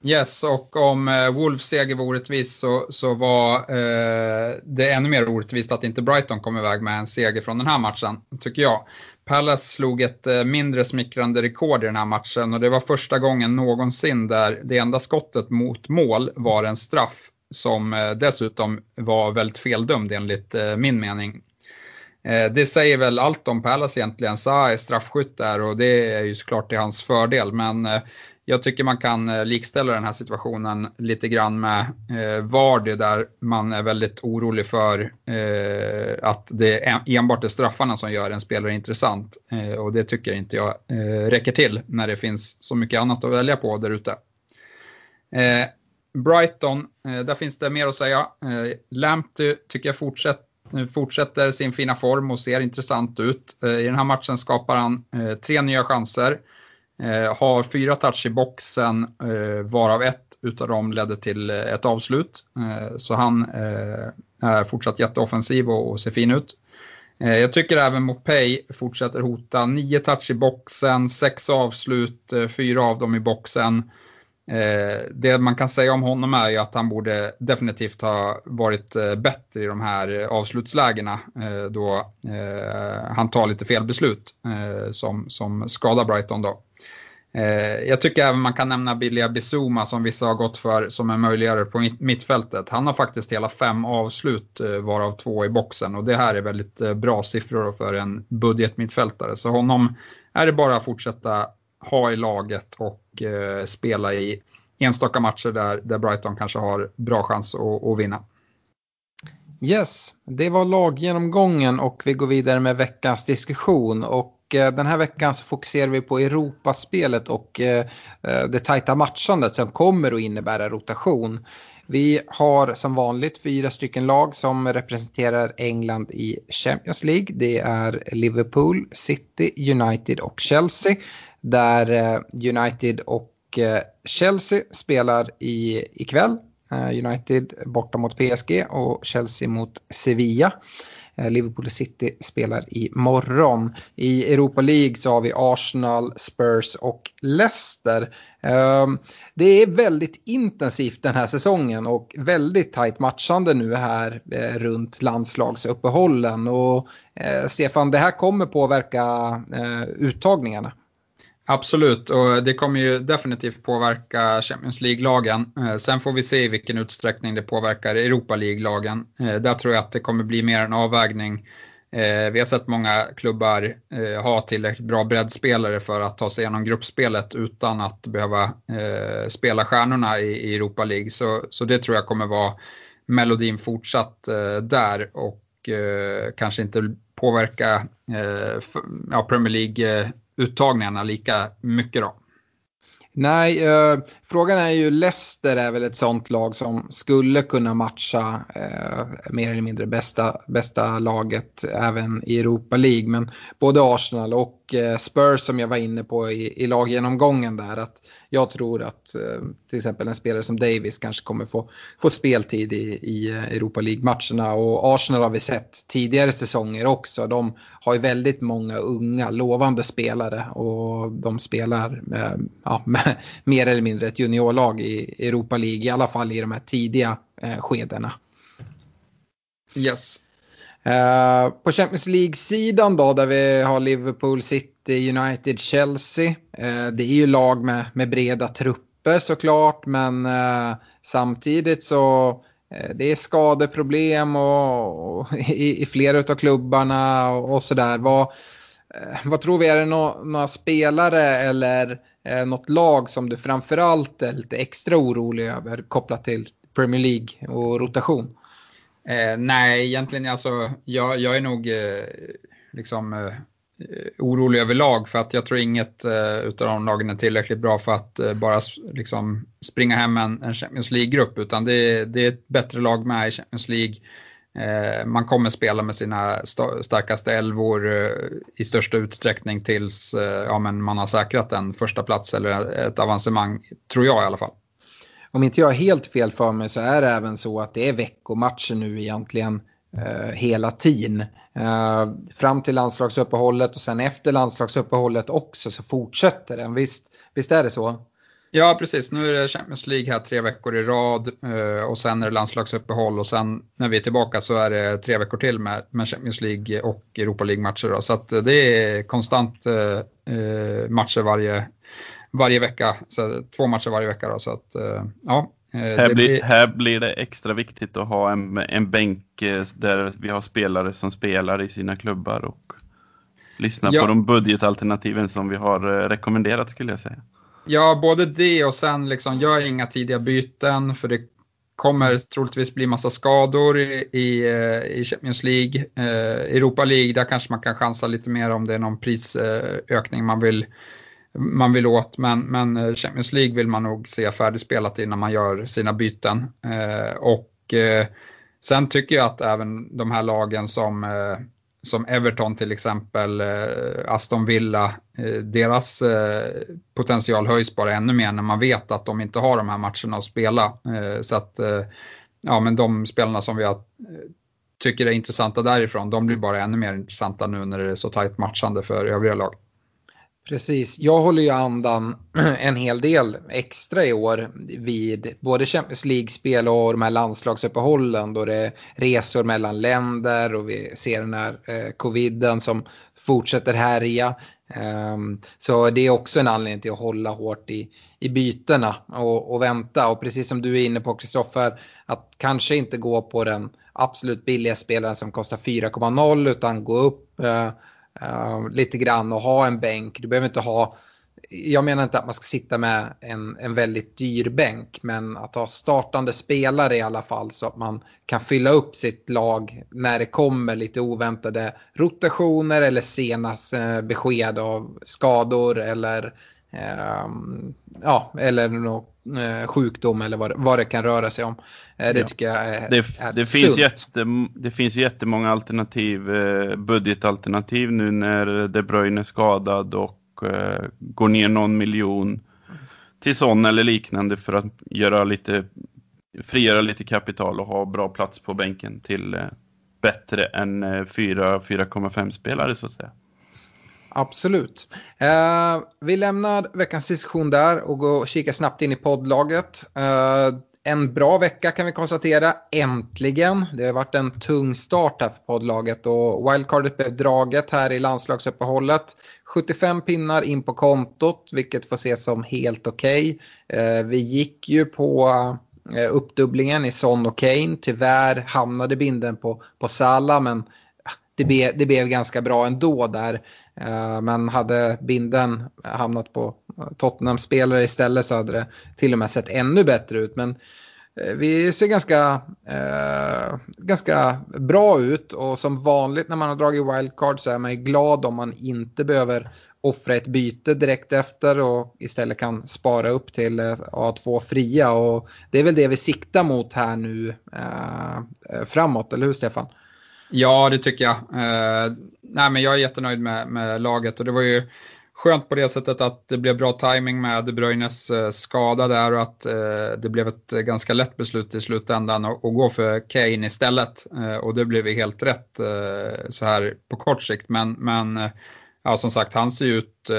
Yes, och om eh, Wolves seger var orättvis så, så var eh, det ännu mer orättvist att inte Brighton kom iväg med en seger från den här matchen, tycker jag. Palace slog ett eh, mindre smickrande rekord i den här matchen och det var första gången någonsin där det enda skottet mot mål var en straff som eh, dessutom var väldigt feldömd enligt eh, min mening. Eh, det säger väl allt om Palace egentligen. Sa är straffskytt där och det är ju såklart till hans fördel. Men eh, jag tycker man kan eh, likställa den här situationen lite grann med Vardy där man är väldigt orolig för att det enbart är straffarna som gör en spelare intressant. Och det tycker inte jag räcker till när det finns så mycket annat att välja på där ute. Brighton, där finns det mer att säga. Lampty tycker jag fortsätter fortsätter sin fina form och ser intressant ut. Eh, I den här matchen skapar han eh, tre nya chanser. Eh, har fyra touch i boxen, varav ett utav dem ledde till ett avslut. Så han är fortsatt jätteoffensiv och ser fin ut. Jag tycker även Mopay fortsätter hota. Nio touch i boxen, sex avslut, fyra av dem i boxen. Eh, det man kan säga om honom är ju att han borde definitivt ha varit eh, bättre i de här eh, avslutslägena eh, då eh, han tar lite fel beslut eh, som, som skadar Brighton då. Eh, jag tycker även man kan nämna Billy Bizuma som vissa har gått för som en möjliggörare på mitt, mittfältet. Han har faktiskt hela fem avslut eh, varav två i boxen och det här är väldigt eh, bra siffror för en budgetmittfältare så honom är det bara att fortsätta ha i laget och eh, spela i enstaka matcher där, där Brighton kanske har bra chans att, att vinna. Yes, det var laggenomgången och vi går vidare med veckans diskussion. Och eh, den här veckan så fokuserar vi på Europaspelet och eh, eh, det tajta matchandet som kommer att innebära rotation. Vi har som vanligt fyra stycken lag som representerar England i Champions League. Det är Liverpool, City, United och Chelsea. Där eh, United och eh, Chelsea spelar i, ikväll eh, United borta mot PSG och Chelsea mot Sevilla. Liverpool City spelar imorgon. I Europa League så har vi Arsenal, Spurs och Leicester. Ehm, det är väldigt intensivt den här säsongen och väldigt tajt matchande nu här runt landslagsuppehållen. Och Stefan, det här kommer påverka uttagningarna. Absolut, och det kommer ju definitivt påverka Champions League-lagen. Eh, sen får vi se i vilken utsträckning det påverkar Europa League-lagen. Eh, där tror jag att det kommer bli mer en avvägning. Eh, vi har sett många klubbar ha tillräckligt bra breddspelare för att ta sig igenom gruppspelet utan att behöva spela stjärnorna i Europa League. Så, så det tror jag kommer vara melodin fortsatt där och kanske inte påverka ja, Premier League uttagningarna lika mycket då? Nej, eh, frågan är ju Leicester är väl ett sånt lag som skulle kunna matcha eh, mer eller mindre bästa, bästa laget även i Europa League. Men både Arsenal och eh, Spurs som jag var inne på i, i laggenomgången där. Att jag tror att eh, till exempel en spelare som Davis kanske kommer få, få speltid i, i eh, Europa League-matcherna. Och Arsenal har vi sett tidigare säsonger också. De har ju väldigt många unga, lovande spelare och de spelar med, ja, med mer eller mindre ett juniorlag i Europa League, i alla fall i de här tidiga eh, skedena. Yes. Uh, på Champions League-sidan då, där vi har Liverpool, City, United, Chelsea. Eh, det är ju lag med, med breda trupper såklart, men eh, samtidigt så eh, det är skadeproblem och, och i, i, flera av klubbarna och, och sådär. Vad, vad tror vi, är det no, några spelare eller eh, något lag som du framförallt är lite extra orolig över kopplat till Premier League och rotation? Eh, nej, egentligen alltså, jag, jag är nog eh, liksom eh, Eh, orolig överlag för att jag tror inget eh, utav de lagen är tillräckligt bra för att eh, bara liksom springa hem en, en Champions League-grupp utan det, det, är ett bättre lag med i Champions League. Eh, man kommer spela med sina st starkaste elvor eh, i största utsträckning tills eh, ja, men man har säkrat en första plats eller ett avancemang, tror jag i alla fall om inte jag har helt fel för mig så är det även så att det är veckomatcher nu egentligen eh, hela tiden. Eh, fram till landslagsuppehållet och sen efter landslagsuppehållet också så fortsätter den. Visst, visst är det så? Ja, precis. Nu är det Champions League här tre veckor i rad eh, och sen är det landslagsuppehåll och sen när vi är tillbaka så är det tre veckor till med, med Champions League och Europa League-matcher. Så att eh, det är konstant eh, eh, matcher varje, varje vecka, så två matcher varje vecka. Då, så att, eh, ja, här, blir, blir... här blir det extra viktigt att ha en, en bänk eh, där vi har spelare som spelar i sina klubbar och lyssna ja. på de budgetalternativen som vi har rekommenderat skulle jag säga. Ja, både det och sen liksom gör inga tidiga byten för det kommer troligtvis bli massa skador i, i, i Champions League. Eh, Europa League, där kanske man kan chansa lite mer om det är någon prisökning man vill man vill åt, men, men eh, Champions League vill man nog se färdigspelat innan man gör sina byten. Eh, och eh, sen tycker jag att även de här lagen som, eh, som Everton till exempel, eh, Aston Villa, eh, deras eh, potential höjs bara ännu mer när man vet att de inte har de här matcherna att spela. Eh, så att, ja men de spelarna som vi har tycker är intressanta därifrån, de blir bara ännu mer intressanta nu när det är så tajt matchande för övriga lag. Precis, jag håller ju andan en hel del extra i år vid både Champions League-spel och de här landslagsuppehållen då det är resor mellan länder och vi ser den här eh, coviden som fortsätter härja. Um, så det är också en anledning till att hålla hårt i, i bytena och, och vänta. Och precis som du är inne på Kristoffer, att kanske inte gå på den absolut billiga spelaren som kostar 4,0 utan gå upp eh, uh, lite grann och ha en bänk. Du behöver inte ha jag menar inte att man ska sitta med en, en väldigt dyr bänk, men att ha startande spelare i alla fall så att man kan fylla upp sitt lag när det kommer lite oväntade rotationer eller senast eh, besked av skador eller, eh, ja, eller någon eh, sjukdom eller vad, vad det kan röra sig om. Eh, det ja. tycker jag är, det, är det, finns jätte, det finns jättemånga alternativ, eh, budgetalternativ nu när De Bruyne är skadad och eh, går ner någon miljon till sån eller liknande för att göra lite, frigöra lite kapital och ha bra plats på bänken till bättre än eh, 4,5 spelare så att säga. Absolut. Eh, vi lämnar veckans diskussion där och går och kikar snabbt in i poddlaget. Eh, en bra vecka kan vi konstatera. Äntligen. Det har varit en tung start här för poddlaget och wildcardet blev draget här i landslagsuppehållet. 75 pinnar in på kontot, vilket får ses som helt okej. Okay. Vi gick ju på eh, uppdubblingen i Son och Kane. Tyvärr hamnade binden på, på Salah, men ah, det, be, det blev ganska bra ändå där. Eh, men hade binden hamnat på Tottenham-spelare istället så hade det till och med sett ännu bättre ut. Men eh, vi ser ganska, eh, ganska bra ut och som vanligt när man har dragit wildcard så är man glad om man inte behöver offra ett byte direkt efter och istället kan spara upp till eh, A2 fria. Och det är väl det vi siktar mot här nu eh, framåt, eller hur Stefan? Ja, det tycker jag. Eh, nej, men jag är jättenöjd med, med laget och det var ju skönt på det sättet att det blev bra timing med De Bruynes eh, skada där och att eh, det blev ett eh, ganska lätt beslut i slutändan att gå för Kane istället. Och det blev helt rätt så här på kort sikt. Men, men ja, som sagt, han ser ut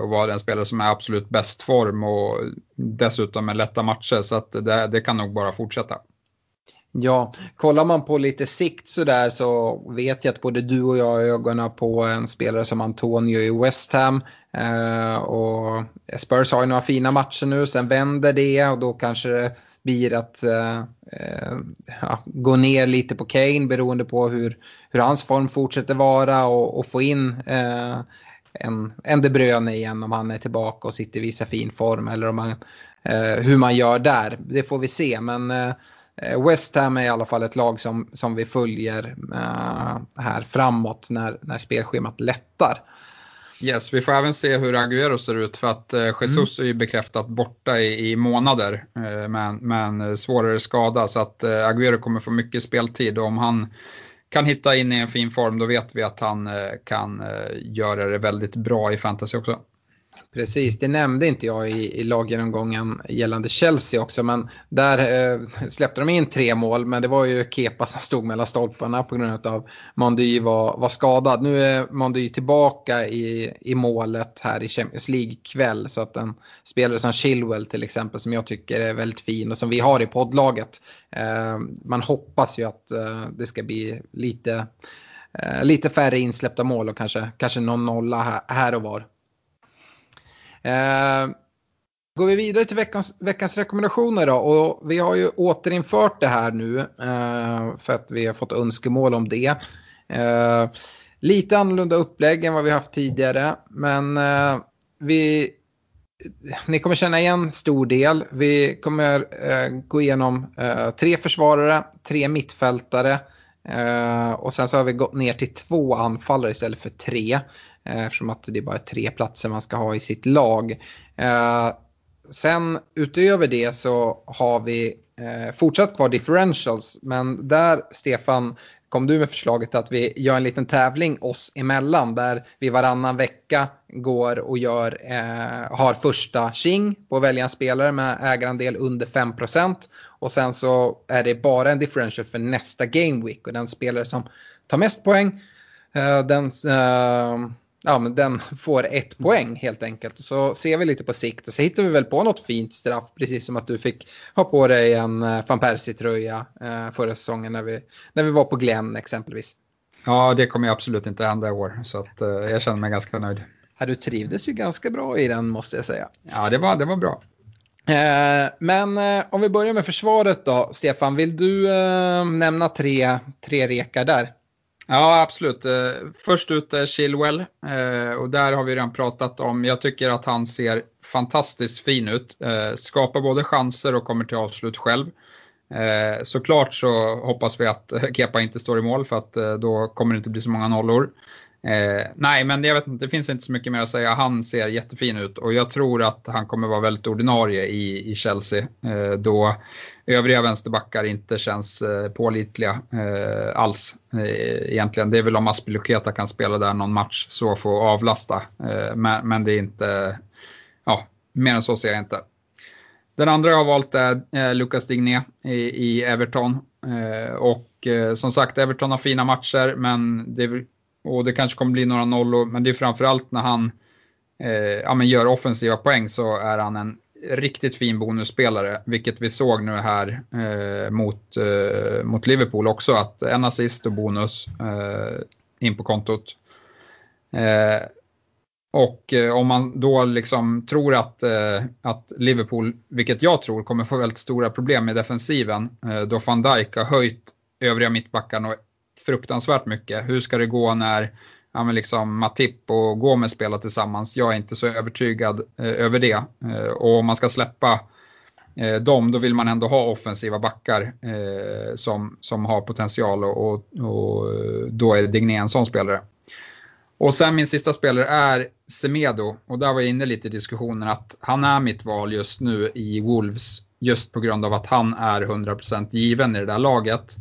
att vara den spelare som är absolut bäst form och dessutom med lätta matcher så att det, det kan nog bara fortsätta. Ja, kollar man på lite sikt så där så vet jag att både du och jag har ögonen på en spelare som Antonio i West Ham. Eh, och Spurs har ju några fina matcher nu, sen vänder det och då kanske det blir att eh, eh, ja, gå ner lite på Kane beroende på hur, hur hans form fortsätter vara och, och få in eh, en, en De Bruyne igen om han är tillbaka och sitter i vissa fin form eller om man, eh, hur man gör där. Det får vi se, men Eh, West Ham är i alla fall ett lag som, som vi följer uh, här framåt när, när spelschemat lättar. Yes, vi får även se hur Agüero ser ut för att uh, Jesus mm. är ju bekräftat borta i, i månader uh, med, med en svårare skada så att uh, Agüero kommer få mycket speltid och om han kan hitta in i en fin form då vet vi att han kan göra det väldigt bra i fantasy också. Precis, det nämnde inte jag i, i laggenomgången gällande Chelsea också, men där eh, släppte de in tre mål, men det var ju Kepa som stod mellan stolparna på grund av att Mondy var, var skadad. Nu är Mondy tillbaka i, i målet här i Champions League kväll, så att en spelare som Chilwell till exempel, som jag tycker är väldigt fin och som vi har i poddlaget, eh, man hoppas ju att eh, det ska bli lite, eh, lite färre insläppta mål och kanske, kanske någon nolla här, här och var. Eh, går vi vidare till veckans, veckans rekommendationer då. Och vi har ju återinfört det här nu eh, för att vi har fått önskemål om det. Eh, lite annorlunda upplägg än vad vi haft tidigare. Men eh, vi, ni kommer känna igen stor del. Vi kommer eh, gå igenom eh, tre försvarare, tre mittfältare. Uh, och sen så har vi gått ner till två anfallare istället för tre. Eh, eftersom att det är bara tre platser man ska ha i sitt lag. Eh, sen utöver det så har vi eh, fortsatt kvar differentials. Men där, Stefan, kom du med förslaget att vi gör en liten tävling oss emellan där vi varannan vecka går och gör, eh, har första tjing på att välja en spelare med ägarandel under 5% och sen så är det bara en differential för nästa game week och den spelare som tar mest poäng eh, den, eh, ja, men den får ett poäng helt enkelt. Så ser vi lite på sikt och så hittar vi väl på något fint straff, precis som att du fick ha på dig en uh, van Persie-tröja uh, förra säsongen när vi, när vi var på Glenn exempelvis. Ja, det kommer absolut inte hända i år, så att, uh, jag känner mig ganska nöjd. Ja, du trivdes ju ganska bra i den måste jag säga. Ja, det var, det var bra. Men om vi börjar med försvaret då, Stefan, vill du nämna tre, tre rekar där? Ja, absolut. Eh, först ut är Chilwell eh, och där har vi redan pratat om. Jag tycker att han ser fantastiskt fin ut. Skapar både chanser och kommer till avslut själv. Såklart så hoppas vi att Kepa inte står i mål för att då kommer det inte bli så många nollor. Nej, men jag vet inte, det finns inte så mycket mer att säga. Han ser jättefin ut och jag tror att han kommer vara väldigt ordinarie i, i Chelsea. Då övriga vänsterbackar inte känns eh, pålitliga eh, alls eh, egentligen. Det är väl om Aspilicueta kan spela där någon match så får avlasta. Eh, men, men, det är inte, ja, mer än så ser jag inte. Den andra jag har valt är eh, Lucas Digné i, i Everton. Eh, och eh, som sagt, Everton har fina matcher, men det och det kanske kommer bli några nollor, men det är framförallt när han eh, ja, men gör offensiva poäng så är han en riktigt fin bonusspelare, vilket vi såg nu här eh, mot, eh, mot Liverpool också, att en assist och bonus eh, in på kontot. Eh, och eh, om man då liksom tror att, eh, att Liverpool, vilket jag tror, kommer få väldigt stora problem med defensiven, eh, då van Dijk har höjt övriga mittbackarna fruktansvärt mycket. Hur ska det gå när ja, men liksom Matip och Gomes spelar tillsammans? Jag är inte så övertygad eh, över det. Eh, och om man ska släppa eh, dem, då vill man ändå ha offensiva backar eh, som, som har potential och, och, och eh, då är Digné en sån spelare. Och sen min sista spelare är Semedo och där var jag inne lite i diskussionen att han är mitt val just nu i Wolves just på grund av att han är 100% given i det där laget.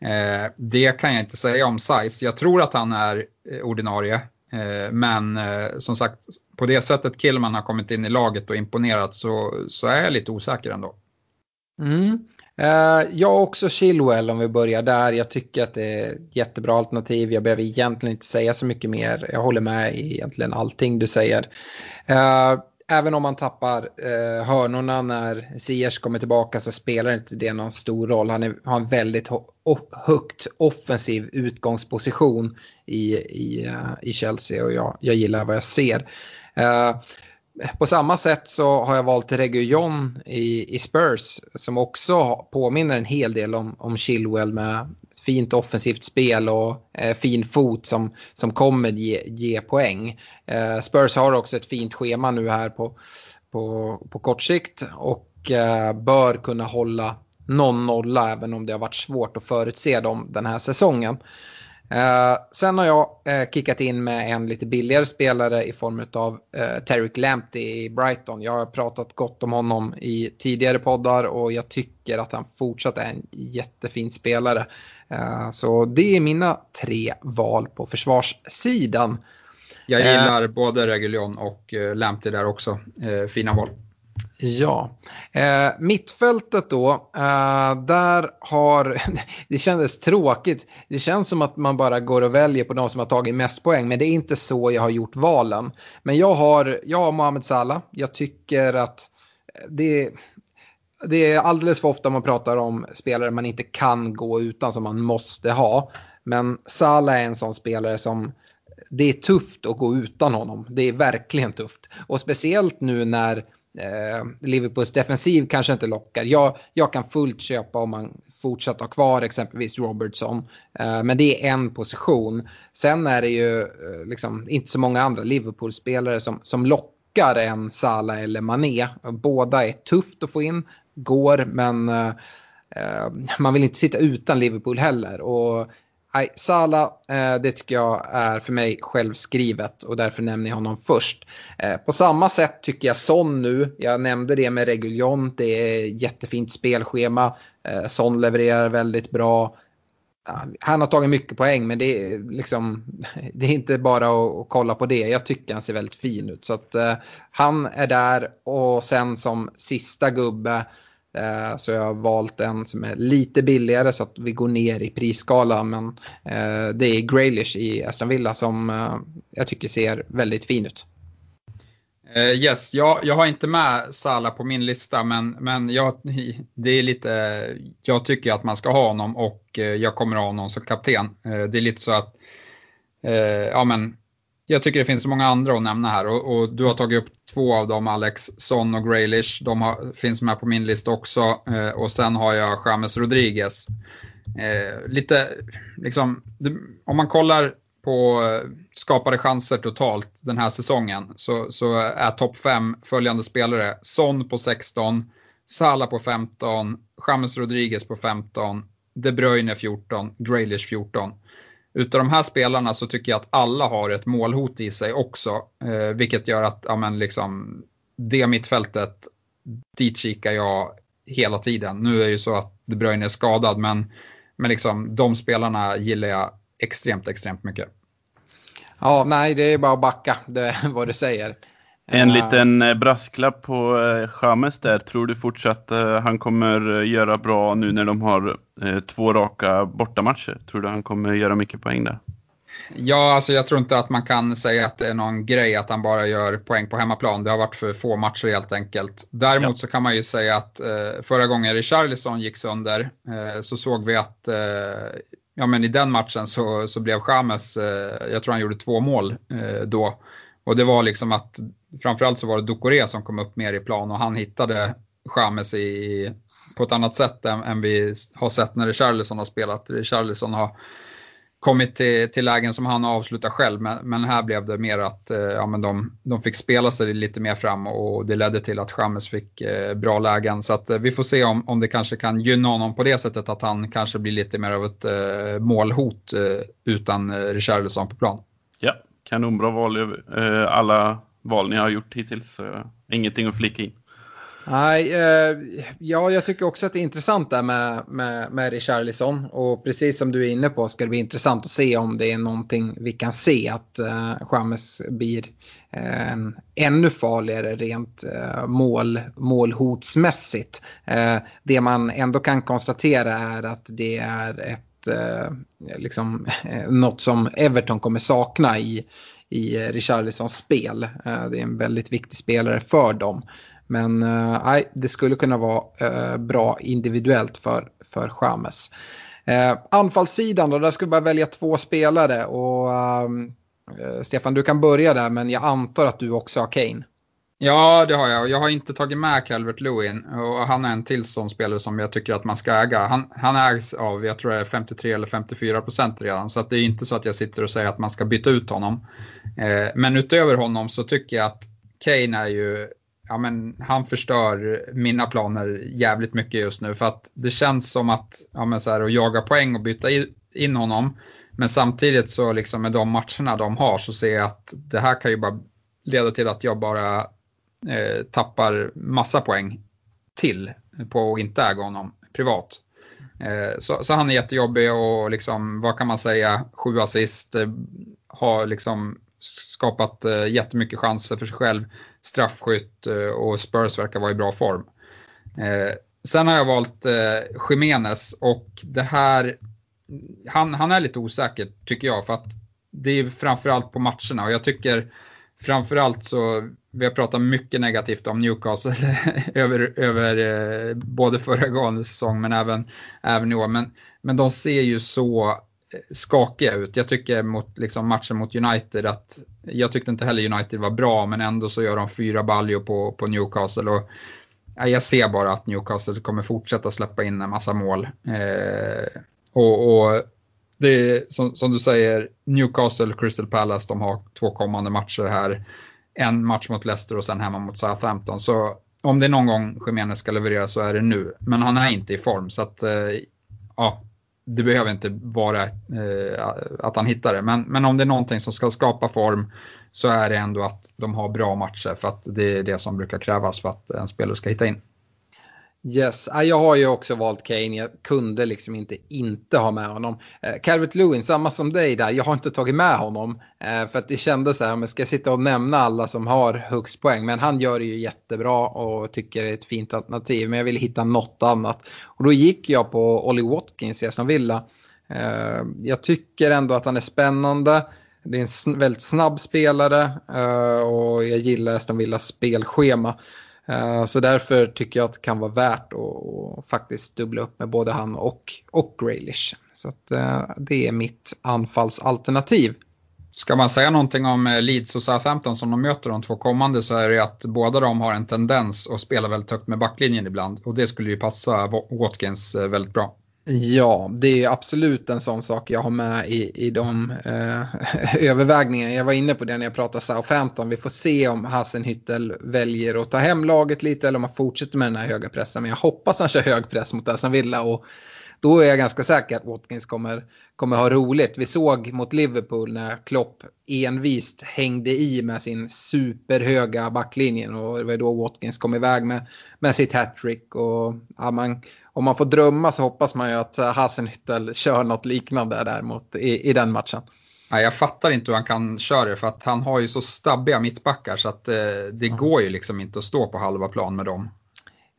Eh, det kan jag inte säga om size. Jag tror att han är eh, ordinarie. Eh, men eh, som sagt, på det sättet Killman har kommit in i laget och imponerat så, så är jag lite osäker ändå. Mm. Uh, jag också Chilwell om vi börjar där. Jag tycker att det är ett jättebra alternativ. Jag behöver egentligen inte säga så mycket mer. Jag håller med i egentligen allting du säger. Eh, Även om man tappar eh, hörnorna när Ziyech kommer tillbaka så spelar inte det någon stor roll. Han är, har en väldigt högt offensiv utgångsposition i, i, eh, i Chelsea och jag, jag gillar vad jag ser. Eh, på samma sätt så har jag valt Reguillon i, i Spurs som också påminner en hel del om, om Chilwell med fint offensivt spel och eh, fin fot som, som kommer ge, ge poäng. Eh, Spurs har också ett fint schema nu här på, på, på kort sikt och eh, bör kunna hålla någon nolla även om det har varit svårt att förutse dem den här säsongen. Eh, sen har jag eh, kickat in med en lite billigare spelare i form av eh, Tarek Lamptey i Brighton. Jag har pratat gott om honom i tidigare poddar och jag tycker att han fortsatt är en jättefin spelare. Eh, så det är mina tre val på försvarssidan. Jag gillar både Reguljon och uh, Lamptey där också. fina val. Ja, eh, mittfältet då, eh, där har, det kändes tråkigt. Det känns som att man bara går och väljer på de som har tagit mest poäng, men det är inte så jag har gjort valen. Men jag har, jag har Mohamed Salah, jag tycker att det, det är alldeles för ofta man pratar om spelare man inte kan gå utan, som man måste ha. Men Salah är en sån spelare som, det är tufft att gå utan honom. Det är verkligen tufft. Och speciellt nu när Eh, Liverpools defensiv kanske inte lockar. Jag, jag kan fullt köpa om man fortsätter ha kvar exempelvis Robertson. Eh, men det är en position. Sen är det ju eh, liksom, inte så många andra Liverpool-spelare som, som lockar än Salah eller Mané. Båda är tufft att få in, går, men eh, eh man vill inte sitta utan Liverpool heller. Och Nej, Sala, eh, det tycker jag är för mig självskrivet och därför nämner jag honom först. Eh, på samma sätt tycker jag Son nu, jag nämnde det med Reguljon, det är jättefint spelschema. Eh, Son levererar väldigt bra. Han har tagit mycket poäng men det är, liksom, det är inte bara att, kolla på det. Jag tycker han ser väldigt fin ut. Så att, han är där och sen som sista gubbe Eh, så jag har valt en som är lite billigare så att vi går ner i prisskala. Men eh, det är Graylish i Aston Villa som eh, jag tycker ser väldigt fin ut. yes, jag, jag har inte med Sala på min lista men, men jag, det är lite, jag tycker att man ska ha honom och jag kommer ha honom som kapten. det är lite så att ja, men jag tycker det finns så många andra att nämna här och, och du har tagit upp två av dem, Alex, Son och Graylish. De har, finns med på min lista också. Eh, och sen har jag James Rodriguez. eh, lite, liksom, det, om man kollar på eh, skapade chanser totalt den här säsongen så, så är topp 5 följande spelare Son på 16, Salah på 15, James Rodriguez på 15, De Bruyne 14, Graylish 14. Utav de här spelarna så tycker jag att alla har ett målhot i sig också, eh, vilket gör att ja, men liksom, det mittfältet, dit kikar jag hela tiden. Nu är det ju så att De Bruyne är skadad, men, men liksom, de spelarna gillar jag extremt, extremt mycket. Ja, nej, det är bara att backa, det är vad du säger. En liten eh, brasklapp på Chamez där. Tror du fortsatt han kommer göra bra nu när de har två raka bortamatcher? Tror du han kommer göra mycket poäng där? Ja, alltså jag tror inte att man kan säga att det är någon grej att han bara gör poäng på hemmaplan. Det har varit för få matcher helt enkelt. Däremot ja. så kan man ju säga att eh, förra gången Richarlison gick sönder eh, så såg vi att eh, ja, men i den matchen så, så blev James, eh, jag tror han gjorde två mål eh, då. Och det var liksom att framförallt så var det Ducoré som kom upp mer i plan och han hittade James i, på ett annat sätt än, än vi har sett när Richarlison har spelat. Richarlison har kommit till, till lägen som han avslutar själv, men, men här blev det mer att eh, ja, men de, de fick spela sig lite mer fram och det ledde till att Chamez fick eh, bra lägen. Så att, eh, vi får se om, om det kanske kan gynna honom på det sättet att han kanske blir lite mer av ett eh, målhot eh, utan eh, Richarlison på plan. Ja, kanonbra val. Eh, alla val ni har gjort hittills. ingenting att flika in. Nej, eh, ja, jag tycker också att det är intressant där med, med, med Richarlison. Och precis som du är inne på ska det bli intressant att se om det är någonting vi kan se att eh, James blir eh, ännu farligare rent eh, mål, målhotsmässigt. Eh, det man ändå kan konstatera är att det är ett, eh, liksom, eh, något som Everton kommer sakna i, i Richarlisons spel. Eh, det är en väldigt viktig spelare för dem. Men eh, nej, det skulle kunna vara eh, bra individuellt för, för Chamez. Eh, anfallssidan då, där ska vi bara välja två spelare. Och eh, eh, Stefan, du kan börja där, men jag antar att du också har Kane. Ja, det har jag. Jag har inte tagit med Calvert Lewin och han är en till sån spelare som jag tycker att man ska äga. Han, han ägs av, jag tror det är 53 eller 54 procent redan, så att det är inte så att jag sitter och säger att man ska byta ut honom. Eh, men utöver honom så tycker jag att Kane är ju ja, men han förstör mina planer jävligt mycket just nu. För att det känns som att, ja, men så här, att jaga poäng och byta in honom. Men samtidigt så liksom med de matcherna de har så ser jag att det här kan ju bara leda till att jag bara eh, tappar massa poäng till på att inte äga honom privat. Eh, så, så, han är jättejobbig och liksom, vad kan man säga, sju assist, eh, har liksom skapat eh, jättemycket chanser för sig själv straffskytt eh, och Spurs verkar vara i bra form. Eh, sen har jag valt eh, Jiménez och det här, han, han är lite osäker tycker jag för att det är framförallt på matcherna och jag tycker framförallt så, vi har pratat mycket negativt om Newcastle över, över eh, både gången säsong men även, även i år. Men, men de ser ju så eh, skakiga ut. Jag tycker mot liksom, matchen mot United att jag tyckte inte heller United var bra men ändå så gör de fyra baljor på, på Newcastle. Och, ja, jag ser bara att Newcastle kommer fortsätta släppa in en massa mål. Eh, och, och, det är som, som, du säger, Newcastle Crystal Palace, de har två kommande matcher här. En match mot Leicester och sen hemma mot Southampton. Så om det är någon gång Jiménez ska leverera så är det nu. Men han är inte i form så att, eh, ja, det behöver inte vara eh, att han hittar det, men, men om det är någonting som ska skapa form så är det ändå att de har bra matcher för att det är det som brukar krävas för att en spelare ska hitta in. Yes, ah, jag har ju också valt Kane. Jag kunde liksom inte inte ha med honom. Eh, Calvert Lewin, samma som dig där. Jag har inte tagit med honom. Eh, för att det kändes så här, men ska jag sitta och nämna alla som har högst poäng. Men han gör det ju jättebra och tycker det är ett fint alternativ. Men jag ville hitta något annat. Och då gick jag på Ollie Watkins i Aston Villa. Eh, jag tycker ändå att han är spännande. Det är en väldigt snabb spelare och jag gillar Aston Villas spelschema. Eh, så därför tycker jag att det kan vara värt att faktiskt dubbla upp med både han och, och Graylish. Så att, eh, det är mitt anfallsalternativ. Ska man säga någonting om eh, Leeds och Southampton som de möter de två kommande så är det att båda de har en tendens att spela väldigt högt med backlinjen ibland och det skulle ju passa Watkins väldigt bra. Ja, det är absolut en sån sak jag har med i, i de eh, övervägningarna. Jag var inne på det när jag pratade Southampton. Vi får se om Hassenhüttel väljer att ta hem laget lite eller om han fortsätter med den här höga pressen. Men jag hoppas han kör hög press mot Aston Villa och då är jag ganska säker att Watkins kommer, kommer ha roligt. Vi såg mot Liverpool när Klopp envist hängde i med sin superhöga backlinjen och det var då Watkins kom iväg med, med sitt hattrick. Och ja, man, om man får drömma så hoppas man ju att Hasenhüttel kör något liknande däremot i, i den matchen. Nej, jag fattar inte hur han kan köra det för att han har ju så stabbiga mittbackar så att eh, det mm. går ju liksom inte att stå på halva plan med dem.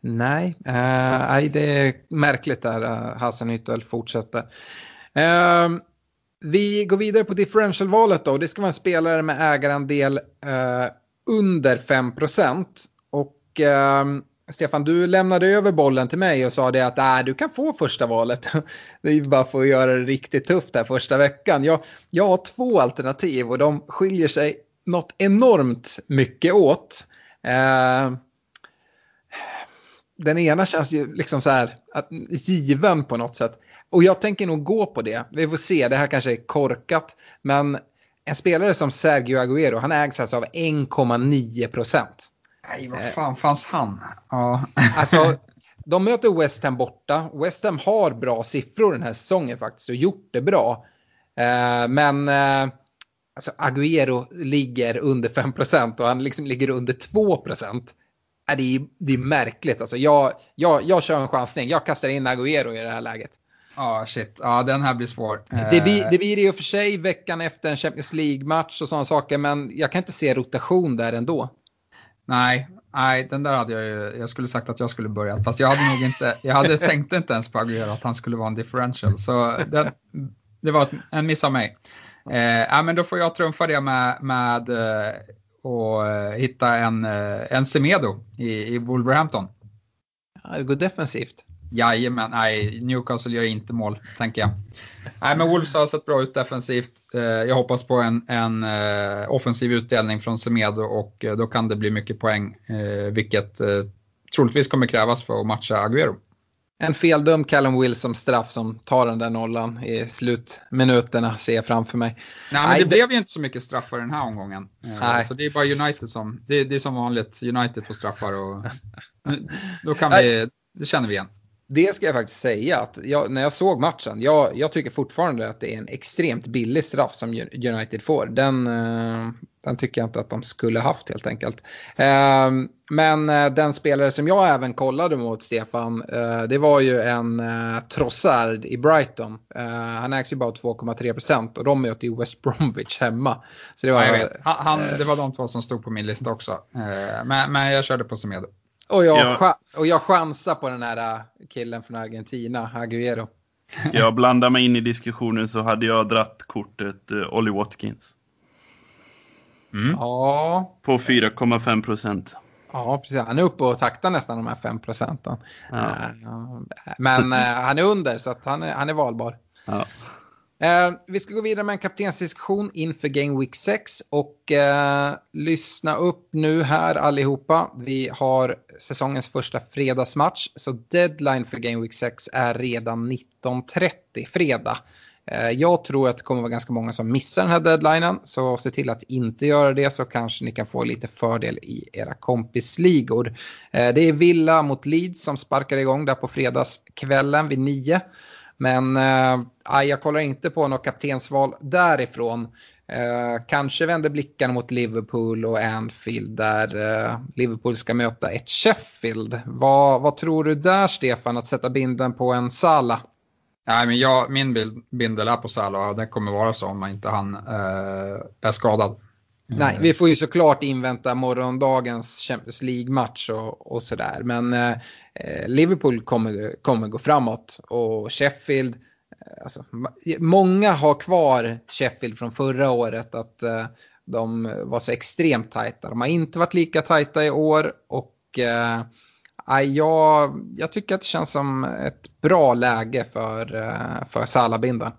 Nej, eh, det är märkligt där uh, fortsätter. Eh, vi går vidare på differentialvalet då. Det ska vara en spelare med ägarandel eh, under 5 Och eh, Stefan, du lämnade över bollen till mig och sa det att äh, du kan få första valet. Det är bara för att göra det riktigt tufft här första veckan. Jag, jag har två alternativ och de skiljer sig något enormt mycket åt. Eh, den ena känns ju liksom så här att, given på något sätt. Och jag tänker nog gå på det. Vi får se, det här kanske är korkat. Men en spelare som Sergio Aguero, han ägs alltså av 1,9 procent. Nej, vad fan fanns han? Ja. Alltså, de möter West Ham borta. West Ham har bra siffror den här säsongen faktiskt och gjort det bra. Eh, men eh, alltså Agüero ligger under 5 procent och han liksom ligger under 2 procent. Äh, det, är, det är märkligt. Alltså, jag, jag, jag kör en chansning. Jag kastar in Agüero i det här läget. Ja, oh, shit. Ja, den här blir svår. Det blir, det blir i och för sig veckan efter en Champions League-match och sådana saker, men jag kan inte se rotation där ändå. Nej, nej, den där hade jag ju, jag skulle sagt att jag skulle börja, fast jag hade nog inte, jag hade tänkt inte ens på att han skulle vara en differential, så det, det var en miss av mig. Eh, men då får jag trumfa det med, med eh, och eh, hitta en, eh, en Semedo i, i Wolverhampton. Ja, det går defensivt. Jajamän, nej, Newcastle gör inte mål, tänker jag. Nej, men Wolves har sett bra ut defensivt. Eh, jag hoppas på en, en offensiv utdelning från Semedo och då kan det bli mycket poäng, vilket troligtvis kommer krävas för att matcha Agüero en feldömd Callum Wilson straff som tar den där nollan i slutminuterna ser jag framför mig. Nej, men det, det blev ju inte så mycket straffar den här omgången. Eh, Nej. Så det är bara United som, det, det är som vanligt, United får straffar och då kan vi, det känner vi igen. Det ska jag faktiskt säga att jag, när jag såg matchen, jag, jag, tycker fortfarande att det är en extremt billig straff som United får. Den, eh, den tycker jag inte att de skulle haft helt enkelt. Ehm, men eh, den spelare som jag även kollade mot, Stefan, eh, det var ju en Trossard i Brighton. Han ägs ju bara 2,3 procent och de möter ju West Bromwich hemma. Så det, var, ja, jag vet. Han, det var de två som stod på min lista också. Men, men jag körde på Semedo. Och jag, ja. och jag chansar på den här killen från Argentina, Agüero. Jag blandar mig in i diskussionen så hade jag dratt kortet Ollie Watkins. Mm. Ja. På 4,5 procent. Ja, precis. Han är uppe och taktar nästan de här 5 procenten. Ja. Uh, men uh, han är under så att han är, han är valbar. Ja. Eh, vi ska gå vidare med en kaptensdiskussion inför Game Week 6 och eh, lyssna upp nu här allihopa. Vi har säsongens första fredagsmatch så deadline för Game Week 6 är redan 19.30 fredag. Eh, jag tror att det kommer vara ganska många som missar den här deadlinen så se till att inte göra det så kanske ni kan få lite fördel i era kompisligor. Eh, det är Villa mot Leeds som sparkar igång där på fredagskvällen vid nio. Men eh, jag kollar inte på något kaptensval därifrån. Eh, kanske vänder blickarna mot Liverpool och Anfield där eh, Liverpool ska möta ett Sheffield. Vad, vad tror du där Stefan, att sätta binden på en Sala? Nej, men jag, min bild, bindel är på Salah och det kommer vara så om inte han eh, är skadad. Nej, vi får ju såklart invänta morgondagens Champions League-match och, och sådär. Men eh, Liverpool kommer, kommer gå framåt och Sheffield, eh, alltså, många har kvar Sheffield från förra året att eh, de var så extremt tajta. De har inte varit lika tajta i år och eh, jag, jag tycker att det känns som ett bra läge för, eh, för Salabinden.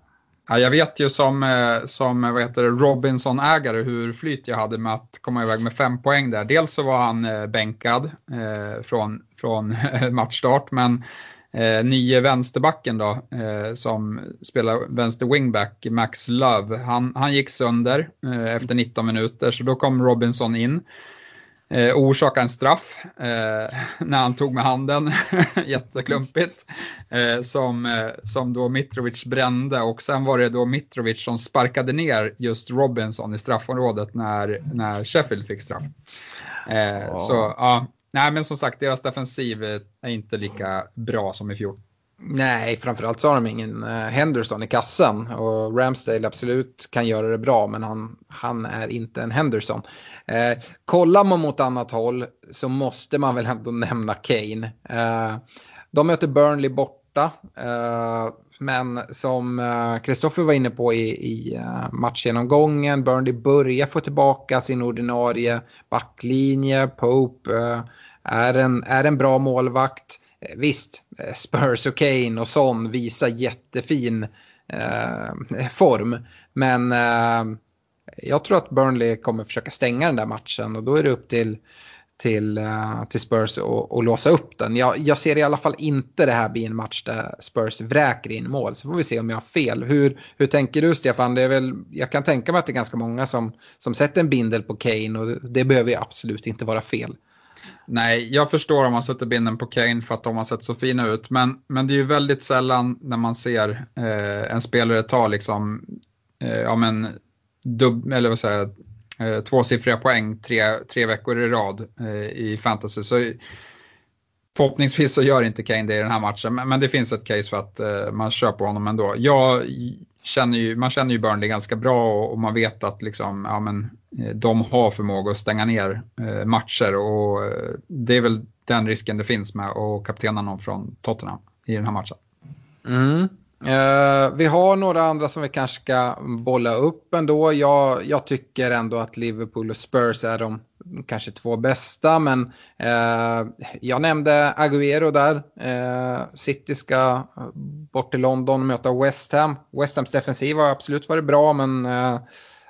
Ja, jag vet ju som, eh, som Robinson-ägare hur flyt jag hade med att komma iväg med fem poäng där. Dels så var han eh, bänkad eh, från, från matchstart, men eh, nye vänsterbacken då, eh, som spelar vänster wingback, Max Love, han, han gick sönder eh, efter 19 minuter, så då kom Robinson in. Eh, orsakade en straff eh, när han tog med handen, jätteklumpigt, eh, som, eh, som då Mitrovic brände. Och sen var det då Mitrovic som sparkade ner just Robinson i straffområdet när, när Sheffield fick straff. Eh, Så ja, nej men som sagt deras defensiv är inte lika bra som i fjol. Nej, framförallt så har de ingen eh, Henderson i kassen. Och Ramsdale absolut kan göra det bra, men han, han är inte en Henderson. Eh, kollar man mot annat håll så måste man väl ändå nämna Kane. Eh, de möter Burnley borta. Eh, men som eh, Kristoffer var inne på i, i eh, matchgenomgången, Burnley börjar få tillbaka sin ordinarie backlinje. Pope är, en, är en bra målvakt. Eh, visst, eh, Spurs och Kane och Son visar jättefin eh, form. Men eh, jag tror att Burnley kommer försöka stänga den där matchen och då är det upp till, till, eh, till Spurs att låsa upp den. Jag, jag, ser i alla fall inte det här bli en match där Spurs vräker in mål. Så får vi se om jag har fel. Hur, hur tänker du Stefan? Det är väl, jag kan tänka mig att det är ganska många som, som sätter en bindel på Kane och det, det behöver ju absolut inte vara fel. Nej, jag förstår om man sätter binden på Kane för att de har sett så fina ut. Men, men det är ju väldigt sällan när man ser eh, en spelare ta liksom, eh, ja men, dub, eller vad säger eh, tvåsiffriga poäng tre, tre veckor i rad eh, i fantasy. Så förhoppningsvis så gör inte Kane det i den här matchen, men, men det finns ett case för att eh, man kör på honom ändå. Jag känner ju, man känner ju Burnley ganska bra och, och man vet att liksom, ja, men, eh, de har förmåga att stänga ner eh, matcher och eh, det är väl den risken det finns med att kaptena någon från Tottenham i den här matchen. Mm. Uh, vi har några andra som vi kanske ska bolla upp ändå. Jag, jag tycker ändå att Liverpool och Spurs är de kanske två bästa, men eh, jag nämnde Agüero där. Eh, City ska bort till London och möta West Ham. West Hams defensiv har absolut varit bra, men eh,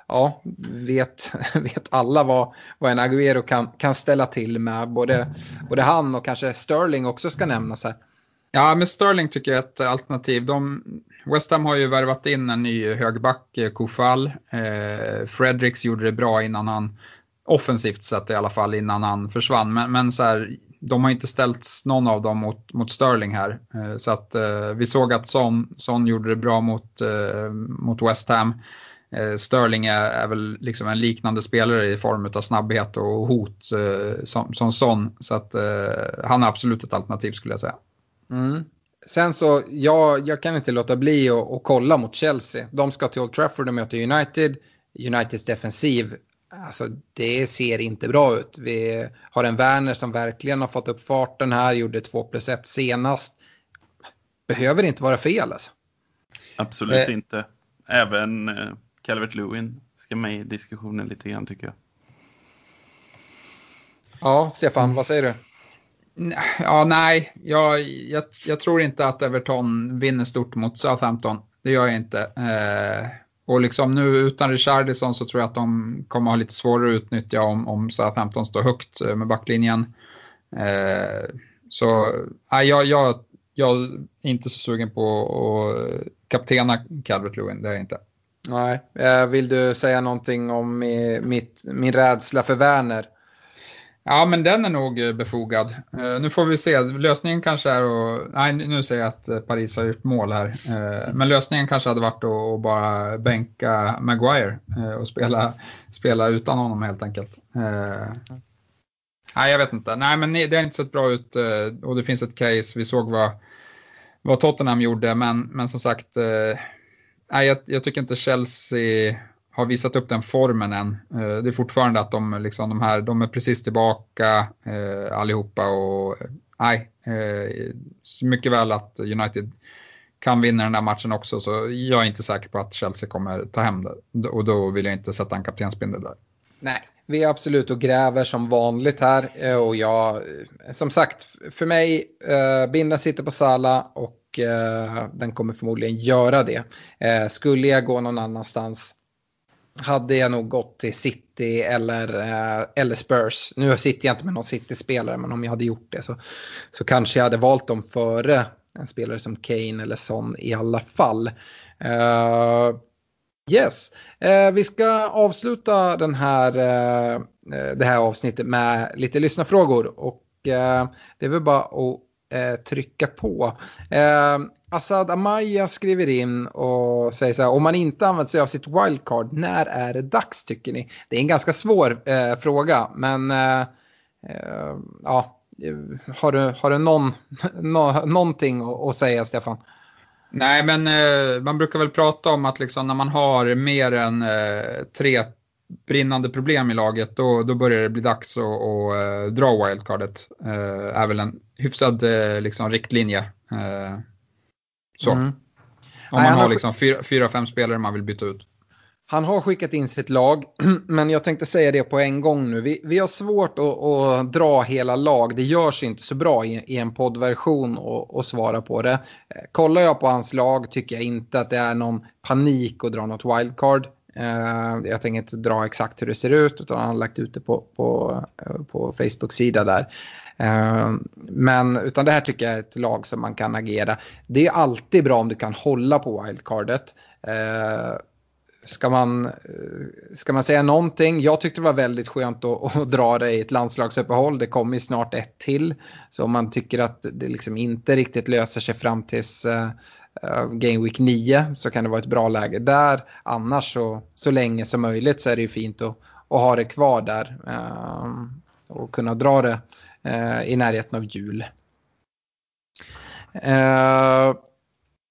ja, vet, vet alla vad, vad en Agüero kan, kan ställa till med. Både, både han och kanske Sterling också ska nämnas här. Ja, men Sterling tycker jag är ett alternativ. De, West Ham har ju värvat in en ny högback, eh, Kofal. Kofall. Eh, Fredericks gjorde det bra innan han, offensivt sett i alla fall, innan han försvann. Men, men så här, de har inte ställt någon av dem mot, mot Sterling här. Eh, så att eh, vi såg att Son, Son gjorde det bra mot, eh, mot West Ham. Eh, Sterling är, är, väl liksom en liknande spelare i form av snabbhet och hot eh, som, som Son. Så att eh, han är absolut ett alternativ skulle jag säga. Mm. Sen så, jag, jag kan inte låta bli att kolla mot Chelsea. De ska till Old Trafford och möta United. Uniteds defensiv, alltså det ser inte bra ut. Vi har en Werner som verkligen har fått upp farten här, gjorde 2 plus 1 senast. Behöver inte vara fel alltså. Absolut eh. inte. Även eh, Calvert Lewin ska med i diskussionen lite grann tycker jag. Ja, Stefan, vad säger du? Ja, nej, jag, jag, jag, tror inte att Everton vinner stort mot Southampton. Det gör jag inte. Eh, och liksom nu utan Richardison så tror jag att de kommer ha lite svårare att utnyttja om, om Southampton står högt eh, med backlinjen. Eh, så nej, jag, jag, jag är inte så sugen på att kaptena Calvert Lewin, det är jag inte. Nej, eh, vill du säga någonting om mitt, min rädsla för Werner? Ja, men den är nog eh, befogad. Eh, nu får vi se. Lösningen kanske är att... Nej, nu säger jag att eh, Paris har gjort mål här. Men lösningen kanske hade varit att bara bänka Maguire och spela, spela utan honom helt enkelt. Nej, jag vet inte. Nej, men det har inte sett bra ut och det finns ett case. Vi såg vad, vad Tottenham gjorde, men, men som sagt, nej, jag, jag tycker inte Chelsea har visat upp den formen än. Eh, det är fortfarande att de, liksom, de, här, de är precis tillbaka eh, allihopa och nej, eh, mycket väl att United kan vinna den där matchen också så jag är inte säker på att Chelsea kommer ta hem det och då vill jag inte sätta en kaptensbindel där. Nej, vi är absolut och gräver som vanligt här eh, och jag, eh, som sagt, för mig, eh, binden sitter på Sala och eh, den kommer förmodligen göra det. Eh, skulle jag gå någon annanstans hade jag nog gått till City eller, eh, eller Spurs. Nu sitter jag inte med någon City-spelare, men om jag hade gjort det så, så kanske jag hade valt dem före en spelare som Kane eller Son i alla fall. Uh, yes, uh, vi ska avsluta den här, uh, det här avsnittet med lite lyssnarfrågor och det är väl bara att trycka på. Assad Amaya skriver in och säger så här, om man inte använt sig av sitt wildcard, när är det dags tycker ni? Det är en ganska svår eh, fråga, men eh, eh ja, eh, har du, har du någon, no, någonting att säga, Stefan? Nej, men eh, man brukar väl prata om att liksom, när man har mer än eh, tre brinnande problem i laget, då, då börjar det bli dags att, att uh, dra wildcardet. Uh, är väl en hyfsad liksom, riktlinje. Så. Mm. Om man Nej, har liksom fyra, fyra, fem spelare man vill byta ut. Han har skickat in sitt lag, men jag tänkte säga det på en gång nu. Vi, vi har svårt att, att, dra hela lag, det görs inte så bra i, i en poddversion att svara på det. Eh, kollar jag på hans lag tycker jag inte att det är någon panik att dra något wildcard. Uh, jag tänker inte dra exakt hur det ser ut, utan han har lagt ut det på, på, uh, på Facebook-sida där. Ehm, men utan det här tycker jag är ett lag som man kan agera. Det är alltid bra om du kan hålla på wildcardet ehm, ska man, eh, ska man säga någonting? Jag tyckte det var väldigt skönt att, att dra det i ett landslagsuppehåll. Det kommer ju snart ett till. Så om man tycker att det liksom inte riktigt löser sig fram tills uh, Game Week 9 så kan det vara ett bra läge där. Annars så, så länge som möjligt så är det ju fint att, att ha det kvar där. Uh, och kunna dra det uh, Eh, i närheten av jul. Eh,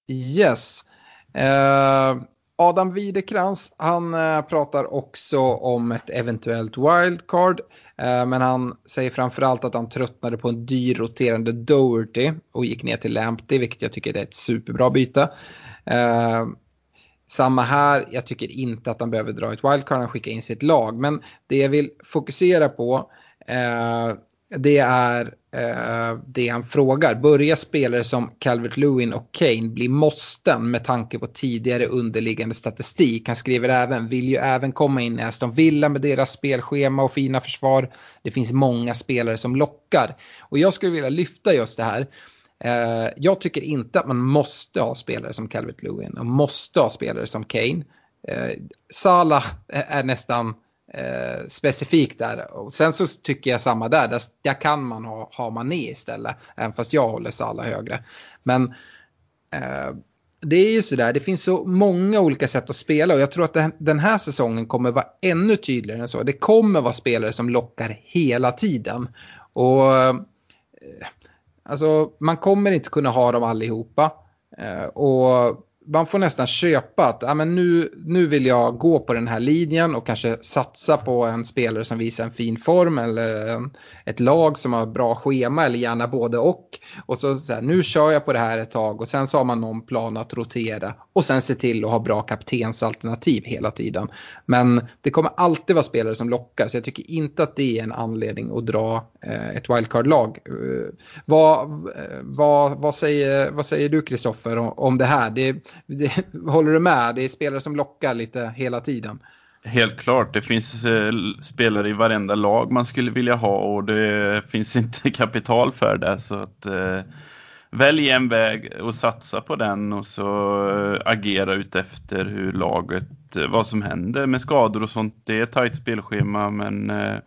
yes. Eh, Adam Widekrans, han pratar också om ett eventuellt wildcard. Men han säger framförallt att han tröttnade på en dyr roterande Doherty och gick ner till Lamptey, vilket jag tycker är ett superbra byte. Samma här, jag tycker inte att han behöver dra ett wildcard, han skickar in sitt lag. Men det jag vill fokusera på det är eh, det han frågar. Börjar spelare som Calvert Lewin och Kane bli måsten med tanke på tidigare underliggande statistik? Han skriver även, vill ju även komma in i Aston Villa med deras spelschema och fina försvar. Det finns många spelare som lockar. Och jag skulle vilja lyfta just det här. Eh, jag tycker inte att man måste ha spelare som Calvert Lewin och måste ha spelare som Kane. Eh, Salah är nästan eh, specifikt där. Och sen så tycker jag samma där, där, där kan man ha, ha Mané istället, även fast jag håller Salah högre. Men eh, det är ju sådär, det finns så många olika sätt att spela och jag tror att den här säsongen kommer vara ännu tydligare än så. Det kommer vara spelare som lockar hela tiden. Och eh, alltså, man kommer inte kunna ha dem allihopa. Eh, och man får nästan köpa att ja, men nu, nu vill jag gå på den här linjen och kanske satsa på en spelare som visar en fin form eller en, ett lag som har bra schema eller gärna både och. Och så, så här, nu kör jag på det här ett tag och sen så har man någon plan att rotera och sen se till att ha bra kaptensalternativ hela tiden. Men det kommer alltid vara spelare som lockar så jag tycker inte att det är en anledning att dra eh, ett wildcard-lag. Eh, vad, eh, vad, vad, säger, vad säger du Kristoffer om, om det här? Det, det, håller du med? Det är spelare som lockar lite hela tiden. Helt klart, det finns eh, spelare i varenda lag man skulle vilja ha och det finns inte kapital för det. Så att, eh, välj en väg och satsa på den och så eh, agera utefter hur laget, eh, vad som händer med skador och sånt. Det är ett tajt spelschema men eh,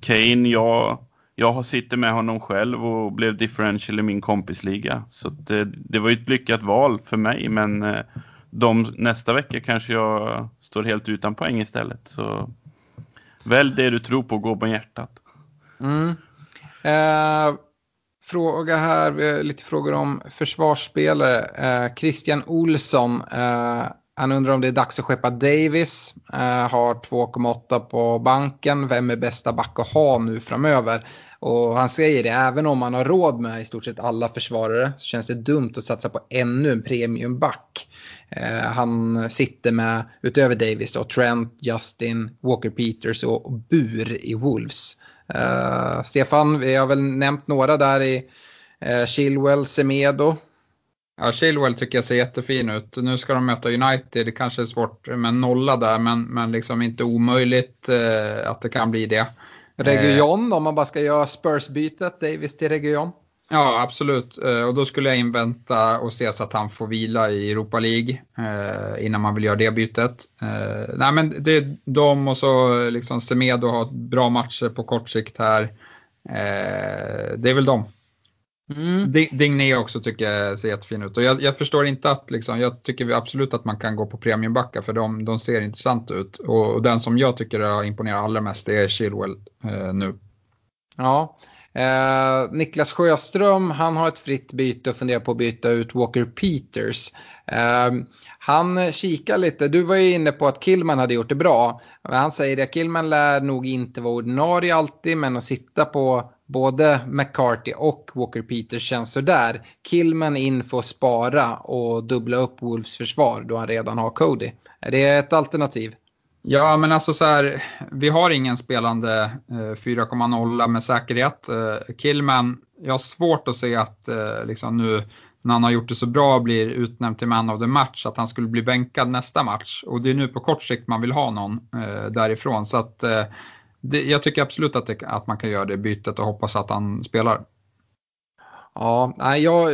Kane, jag, jag sitter med honom själv och blev differential i min kompisliga. Så att, eh, det var ju ett lyckat val för mig men eh, de, nästa vecka kanske jag står helt utan poäng istället. Så välj det du tror på, och gå på hjärtat. Mm. Eh, fråga här, lite frågor om försvarsspelare. Eh, Christian Olsson, eh, han undrar om det är dags att skeppa Davis. Uh, har 2,8 på banken. Vem är bästa back att ha nu framöver? Och han säger det, även om man har råd med i stort sett alla försvarare så känns det dumt att satsa på ännu en premiumback. Eh, han sitter med, utöver Davis då, Trent, Justin, Walker Peters och, och Bur i Wolves. Eh, Stefan, vi har väl nämnt några där i eh, Chilwell, Semedo. Ja, Chilwell tycker jag ser jättefin ut. Nu ska de möta United, det kanske är svårt med nolla där, men, men liksom inte omöjligt eh, att det kan bli det. Region, om man bara ska göra Spurs-bytet, Davis till Region. Ja, absolut. Eh, och då skulle jag invänta och se så att han får vila i Europa League eh, innan man vill göra det bytet. Eh, nej, men det är de och så liksom Semedo har bra matcher på kort sikt här. Eh, det är väl de. Mm. Digné också tycker jag ser jättefin ut. Och jag, jag, förstår inte att, liksom, jag tycker absolut att man kan gå på premiumbackar för de, de ser intressant ut. Och, och, den som jag tycker har imponerat allra mest är Chilwell eh, nu. Ja, Eh, Niklas Sjöström, han har ett fritt byte och funderar på att byta ut Walker Peters. Eh, han kikar lite, du var ju inne på att Killman hade gjort det bra. Han säger att Killman lär nog inte vara ordinarie alltid, men att sitta på både McCarthy och Walker Peters känns sådär. Killman in för att spara och dubbla upp Wolves försvar då han redan har Cody. Är det ett alternativ? Ja, men alltså så här, vi har ingen spelande eh, 4,0 med säkerhet. Eh, Kilman, Killman, jag har svårt att se att eh, liksom nu när han har gjort det så bra blir utnämnd till man of the match, att han skulle bli bänkad nästa match. Och det är nu på kort sikt man vill ha någon eh, därifrån. Så att, eh, det, jag tycker absolut att, det, att man kan göra det bytet och hoppas att han spelar. Ja, nej, jag,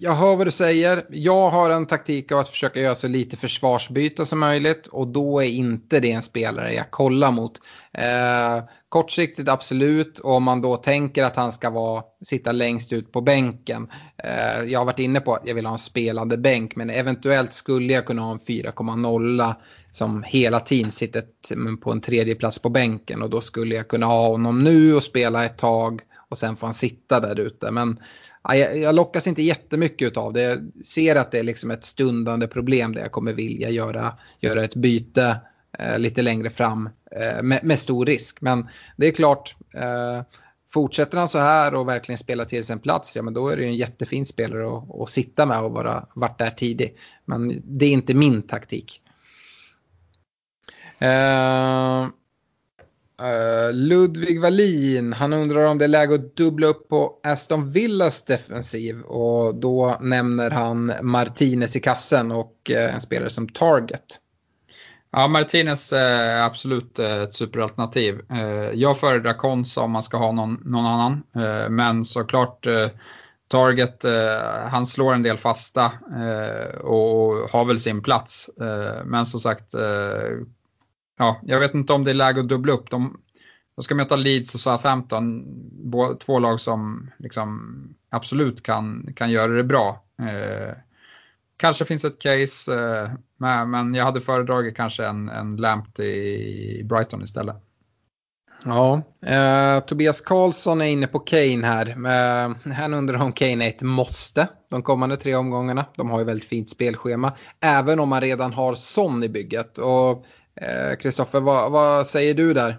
jag hör vad du säger. Jag har en taktik av att försöka göra så lite försvarsbyte som möjligt och då är inte det en spelare jag kollar mot. Eh, kortsiktigt absolut, och om man då tänker att han ska vara, sitta längst ut på bänken. Eh, jag har varit inne på att jag vill ha en spelande bänk, men eventuellt skulle jag kunna ha en 4,0 som hela tiden sitter på en tredje plats på bänken och då skulle jag kunna ha honom nu och spela ett tag och sen får han sitta där ute. Men jag, jag lockas inte jättemycket av det. Jag ser att det är liksom ett stundande problem där jag kommer vilja göra, göra ett byte Eh, lite längre fram eh, med, med, stor risk. Men det är klart, eh, fortsätter han så här och verkligen spelar till sin plats, ja men då är det ju en jättefin spelare att, att sitta med och vara, varit där tidig. Men det är inte min taktik. Uh, Uh, Ludvig Wallin, han undrar om det är läge att dubbla upp på Aston Villas defensiv och då nämner han Martinez i kassen och uh, en spelare som Target. Ja, Martinez är absolut eh, ett superalternativ. Eh, jag föredrar Konsa om man ska ha någon, någon annan, eh, men såklart Target, han slår en del fasta och har väl sin plats. Men som sagt, ja, jag vet inte om det är läge att dubbla upp. De, de ska möta Leeds och SA-15, två lag som liksom absolut kan, kan göra det bra. Eh, kanske finns ett case, eh, med, men jag hade föredragit kanske en, en Lamp i Brighton istället. Ja, eh, Tobias Karlsson är inne på Kane här. Eh, han undrar om Kane är ett måste de kommande tre omgångarna. De har ju väldigt fint spelschema, även om man redan har Son i bygget. Och Eh, Kristoffer, vad, vad, säger du där?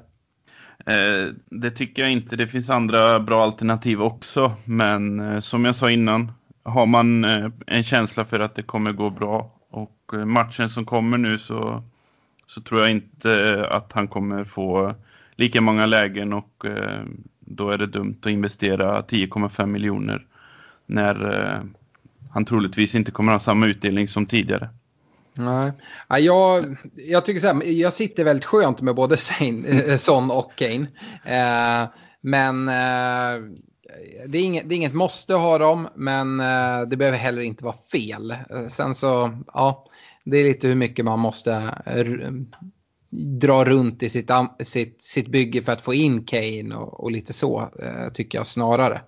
Eh, det tycker jag inte. Det finns andra bra alternativ också. Men eh, som jag sa innan, har man eh, en känsla för att det kommer gå bra och eh, matchen som kommer nu så, så tror jag inte eh, att han kommer få lika många lägen och då är det dumt att investera 10,5 miljoner när han troligtvis inte kommer ha samma utdelning som tidigare. Nej, jag, jag tycker så här, jag sitter väldigt skönt med både Son och Kane. Men det, är inget, det är inget måste ha dem, men eh, det behöver heller inte vara fel. Eh, sen så, ja, det är lite hur mycket man måste dra runt i sitt, sitt, sitt bygge för att få in Kane och, och lite så, eh, tycker jag snarare.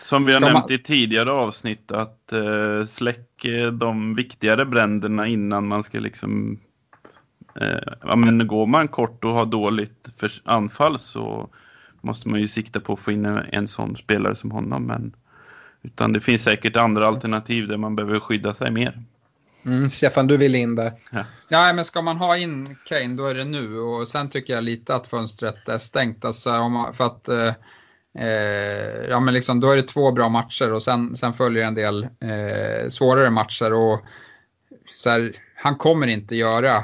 Som vi har nämnt i tidigare avsnitt att uh, släck de viktigare bränderna innan man ska liksom uh, ja, men går man kort och har dåligt anfall så måste man ju sikta på att få in en, sån spelare som honom. Men, utan det finns säkert andra alternativ där man behöver skydda sig mer. Mm, Stefan, du vill in där. Ja. ja, men ska man ha in Kane då är det nu och sen tycker jag lite att fönstret är stängt. Alltså, om man, för att eh, Eh, ja, men liksom, då är det två bra matcher och sen, sen följer en del eh, svårare matcher. Och, så här, han kommer inte göra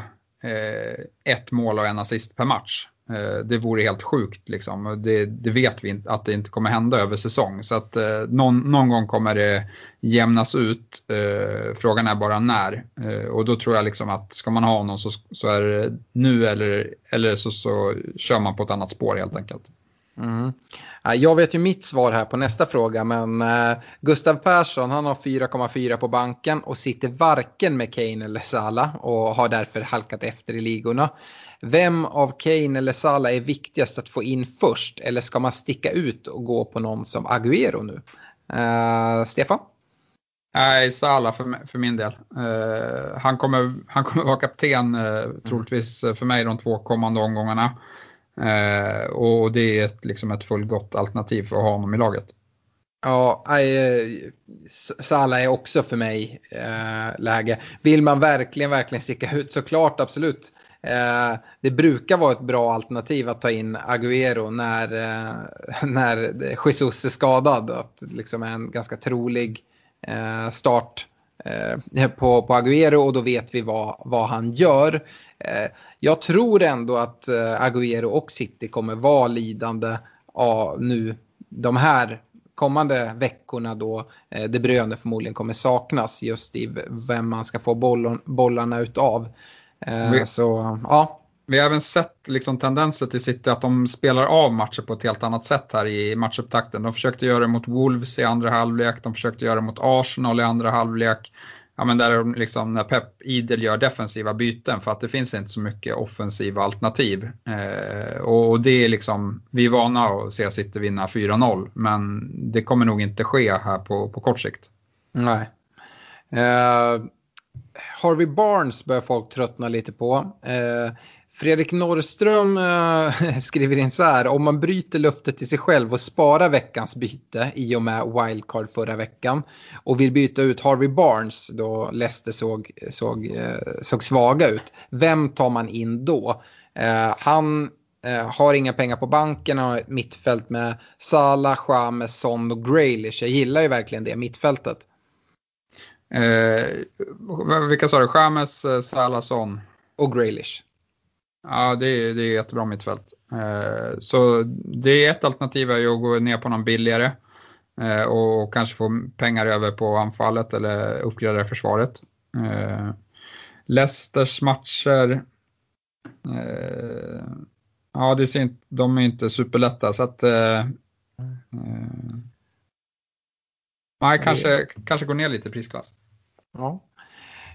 eh, ett mål och en assist per match. Eh, det vore helt sjukt. Liksom. Det, det, vet vi inte, att det inte kommer hända över säsong. Så att eh, någon, någon, gång kommer det jämnas ut. Eh, frågan är bara när. Eh, och då tror jag liksom att ska man ha honom så, så är det nu eller, eller så, så kör man på ett annat spår helt enkelt. Mm. Jag vet ju mitt svar här på nästa fråga, men eh, Gustav Persson han har 4,4 på banken och sitter varken med Kane eller Salah och har därför halkat efter i ligorna. Vem av Kane eller Sala är viktigast att få in först eller ska man sticka ut och gå på någon som Agüero nu? Uh, Stefan? Nej, Salah för, för min del. Uh, han, kommer, han kommer vara kapten uh, troligtvis för mig de två kommande omgångarna. Uh, och det är ett, liksom ett fullgott alternativ för att ha honom i laget. Ja, äh, Salah är också för mig äh, läge. Vill man verkligen, verkligen sticka ut så klart absolut. Eh, det brukar vara ett bra alternativ att ta in Agüero när, eh, när Jesus är skadad. Att liksom är en ganska trolig Eh, start eh, på, på Agüero och då vet vi vad, vad han gör. Jag tror ändå att Agüero och City kommer vara lidande av nu de här kommande veckorna då De Bruyne förmodligen kommer saknas just i vem man ska få bollarna utav. Så ja, vi har även sett liksom tendenser till City att de spelar av matcher på ett helt annat sätt här i matchupptakten. De försökte göra det mot Wolves i andra halvlek, de försökte göra det mot Arsenal i andra halvlek. Ja, men där de liksom, när Pep idel gör defensiva byten för att det finns inte så mycket offensiva alternativ. Eh, och det är liksom, vi är vana att se City vinna 4-0 men det kommer nog inte ske här på, på kort sikt. Nej. Eh, Harvey Barnes börjar folk tröttna lite på. Eh, Fredrik Norrström eh, skriver in så här. Om man bryter luftet till sig själv och sparar veckans byte i och med wildcard förra veckan och vill byta ut Harvey Barnes då Leicester såg, såg, eh, såg svaga ut. Vem tar man in då? Han har inga pengar på banken och har ett mittfält med Salah, James, Son och Graylish. Jag gillar ju verkligen det mittfältet vilka sa du? James, Salah, Son? Och Graylish. Ja, det är, det är jättebra mittfält. Eh, så det är ett alternativ är att gå ner på någon billigare eh, och kanske få pengar över på anfallet eller uppgradera försvaret. Eh, Leicesters matcher, ja, det ser inte, de är inte superlätta så att Nej, kanske, kanske gå ner lite i prisklass. Ja.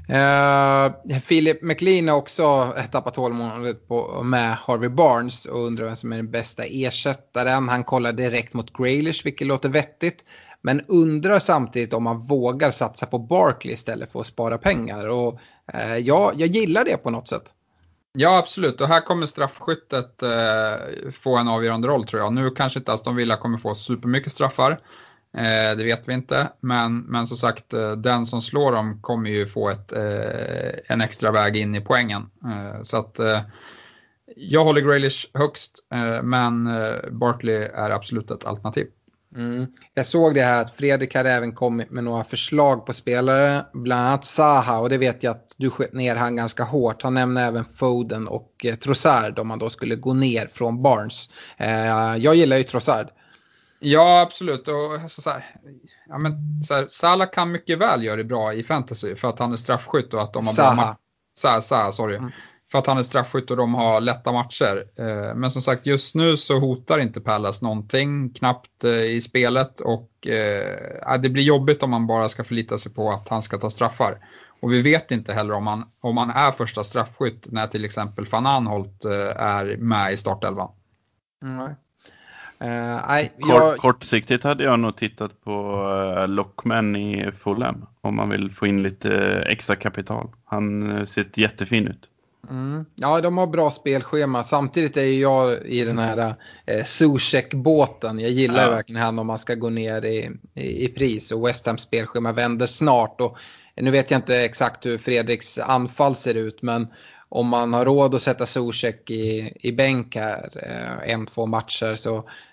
Uh, Philip McLean har också tappat tålamodet med Harvey Barnes och undrar vem som är den bästa ersättaren. Han kollar direkt mot Graylish, vilket låter vettigt. Men undrar samtidigt om man vågar satsa på Barkley istället för att spara pengar. Och uh, ja, jag gillar det på något sätt. Ja, absolut. Och här kommer straffskyttet eh, få en avgörande roll tror jag. Nu kanske inte Aston Villa kommer få supermycket straffar. Eh, det vet vi inte, men, men som sagt eh, den som slår dem kommer ju få ett, eh, en extra väg in i poängen. Eh, så att eh, jag håller Graylish högst, eh, men eh, Barkley är absolut ett alternativ. Mm. Jag såg det här att Fredrik hade även kommit med några förslag på spelare, bland annat Zaha, och det vet jag att du sköt ner han ganska hårt. Han nämnde även Foden och eh, Trossard om man då skulle gå ner från Barnes. Eh, jag gillar ju Trossard. Ja, absolut. Och alltså, så här, ja, men, så här, Salah kan mycket väl göra det bra i fantasy för att han är straffskytt och att de har Saha. bra Saha, Saha, sorry. Mm. För att han är straffskytt och de har lätta matcher. Eh, men som sagt, just nu så hotar inte Palace någonting, knappt eh, i spelet. Och eh, det blir jobbigt om man bara ska förlita sig på att han ska ta straffar. Och vi vet inte heller om han, om han är första straffskytt när till exempel van Anholt är med i startelvan. Mm. Uh, nej, jag... kortsiktigt hade jag nog tittat på uh, Lockman i Fulham om man vill få in lite extra kapital. Han ser jättefin ut. Mm. Ja, de har bra spelschema. Samtidigt är jag i den här eh, Zuzek-båten. Jag gillar ja. verkligen han om man ska gå ner i, i, i pris. Och West Hams spelschema vänder snart. Och, nu vet jag inte exakt hur Fredriks anfall ser ut, men om man har råd att sätta Zuzek i, i bänk här eh, en, två matcher så Eh,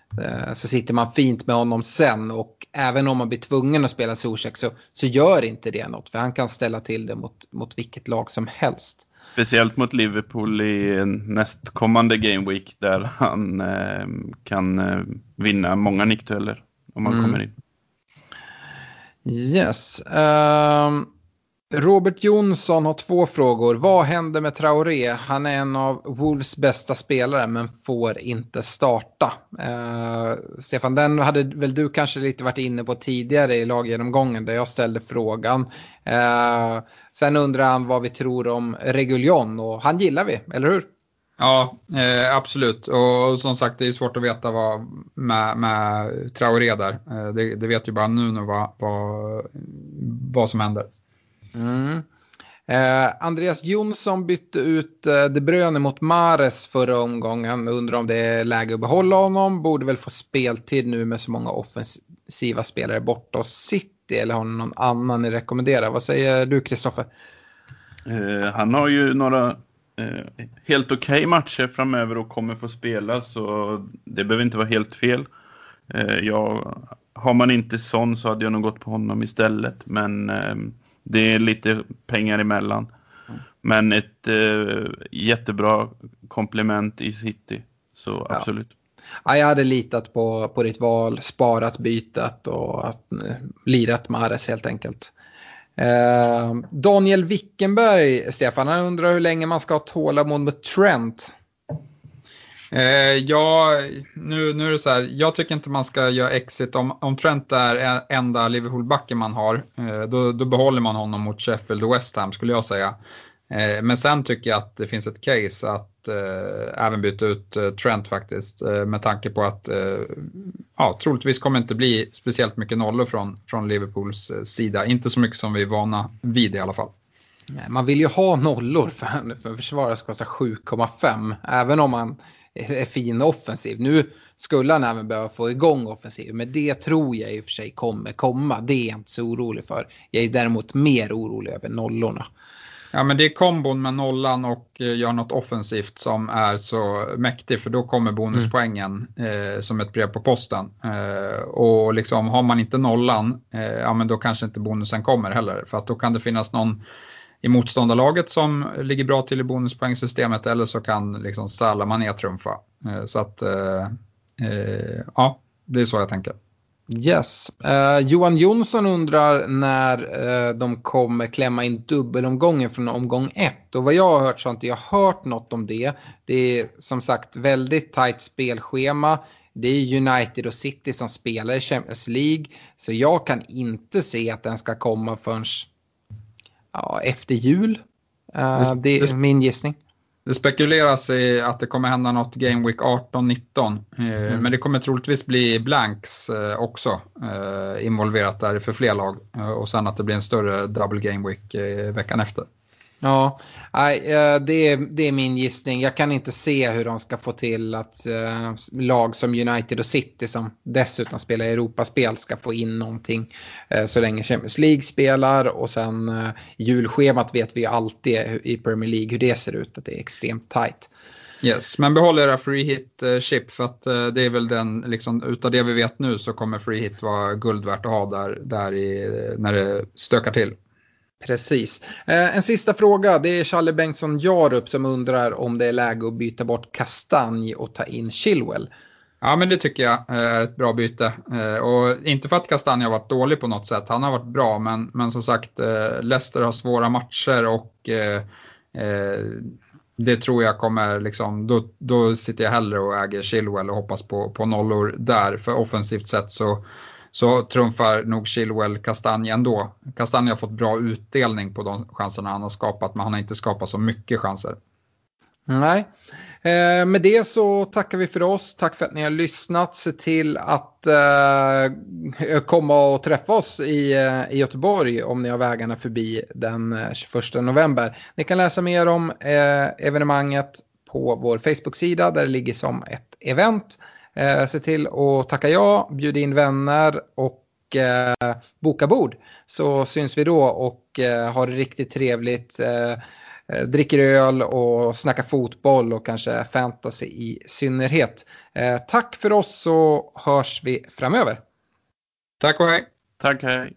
så sitter man fint med honom sen och även om man blir tvungen att spela Zuzek så, så gör inte det något för han kan ställa till det mot, mot vilket lag som helst. Speciellt mot Liverpool i nästkommande Game Week där han eh, kan eh, vinna många nickdueller om han mm. kommer in. Yes. Um, Robert Jonsson har två frågor. Vad händer med Traoré? Han är en av Wolves bästa spelare men får inte starta. Eh, Stefan, den hade väl du kanske lite varit inne på tidigare i laggenomgången där jag ställde frågan. Eh, sen undrar han vad vi tror om Reguljon och han gillar vi, eller hur? Ja, eh, absolut. Och, och, som sagt, det är svårt att veta vad med, med Traoré där. Eh, det, det, vet ju bara nu vad, vad, vad som händer. Mm. Eh, Andreas Jonsson bytte ut eh, De Bruyne mot Mares förra omgången. Undrar om det är läge att behålla honom. Borde väl få speltid nu med så många offensiva spelare borta och City. Eller har ni någon annan ni rekommenderar? Vad säger du Kristoffer? Eh, han har ju några eh, helt okej okay matcher framöver och kommer få spela så det behöver inte vara helt fel. Eh, jag, har man inte sån så hade jag nog gått på honom istället men ehm, det är lite pengar emellan. Mm. Men ett eh, jättebra komplement i City. Så absolut. Ja. jag hade litat på, på ditt val, sparat bytet och att, eh, lirat Mares helt enkelt. Eh, Daniel Wickenberg, Stefan, han undrar hur länge man ska ha tålamod med Trent. Eh, ja, nu, nu är det så här, jag tycker inte man ska göra exit. Om, om Trent är enda Liverpool-backen man har, eh, då, då behåller man honom mot Sheffield och West Ham skulle jag säga. Eh, men sen tycker jag att det finns ett case att eh, även byta ut eh, Trent faktiskt. Eh, med tanke på att eh, ja, troligtvis kommer det inte bli speciellt mycket nollor från, från Liverpools eh, sida. Inte så mycket som vi är vana vid i alla fall. Man vill ju ha nollor för, för försvaret ska kosta 7,5. Även om man är fin offensiv. Nu skulle han även behöva få igång offensiv, men det tror jag i och för sig kommer komma. Det är jag inte så orolig för. Jag är däremot mer orolig över nollorna. Ja, men det är kombon med nollan och eh, gör något offensivt som är så mäktig för då kommer bonuspoängen mm. eh, som ett brev på posten. Eh, och liksom har man inte nollan, eh, ja men då kanske inte bonusen kommer heller för att då kan det finnas någon i motståndarlaget som ligger bra till i bonuspoängsystemet eller så kan liksom Salah Mané trumfa. Eh, så att, eh, eh, ja, det är så jag tänker. Yes. Eh, Johan Jonsson undrar när eh, de kommer klämma in dubbelomgången från omgång ett. Och vad jag har hört så har inte jag hört något om det. Det är som sagt väldigt tajt spelschema. Det är United och City som spelar i Champions League. Så jag kan inte se att den ska komma förrän ja, efter jul. Uh, det, är min gissning. Det spekuleras i att det kommer hända något Game Week 18-19. Eh, mm. Men det kommer troligtvis bli blanks eh, också involverat där för fler lag. Och sen att det blir en större double Game Week veckan efter. Ja, eh, det är, det är min gissning. Jag kan inte se hur de ska få till att eh, lag som United och City som dessutom spelar Europaspel ska få in någonting eh, så länge Champions League spelar och sen julschemat vet vi ju alltid i Premier League hur det ser ut, att det är extremt tajt. Yes, men behåll era free hit chip för att det är väl den, liksom, utav det vi vet nu så kommer free hit vara guld värt att ha där, där i, när det stökar till. Precis. Eh, en sista fråga. Det är Charlie Bengtsson Jarup som undrar om det är läge att byta bort Kastanj och ta in Chilwell. Ja, men det tycker jag eh, är ett bra byte. Eh, och inte för att Kastanj har varit dålig på något sätt. Han har varit bra, men, men som sagt, eh, Leicester har svåra matcher och eh, det tror jag kommer, liksom, då, då sitter jag hellre och äger Chilwell och hoppas på, på nollor där. För offensivt sett så så trumfar nog Chilwell Kastanje ändå. Kastanje har fått bra utdelning på de chanserna han har skapat, men han har inte skapat så mycket chanser. Nej. Eh, med det så tackar vi för oss. Tack för att ni har lyssnat. Se till att eh, komma och träffa oss i, eh, i Göteborg om ni har vägarna förbi den eh, 21 november. Ni kan läsa mer om eh, evenemanget på vår Facebook-sida där det ligger som ett event. Eh, se till att tacka ja, bjuda in vänner och eh, boka bord. Så syns vi då och eh, har det riktigt trevligt. Eh, eh, dricker öl och snackar fotboll och kanske fantasy i synnerhet. Eh, tack för oss så hörs vi framöver. Tack och hej. Tack hej.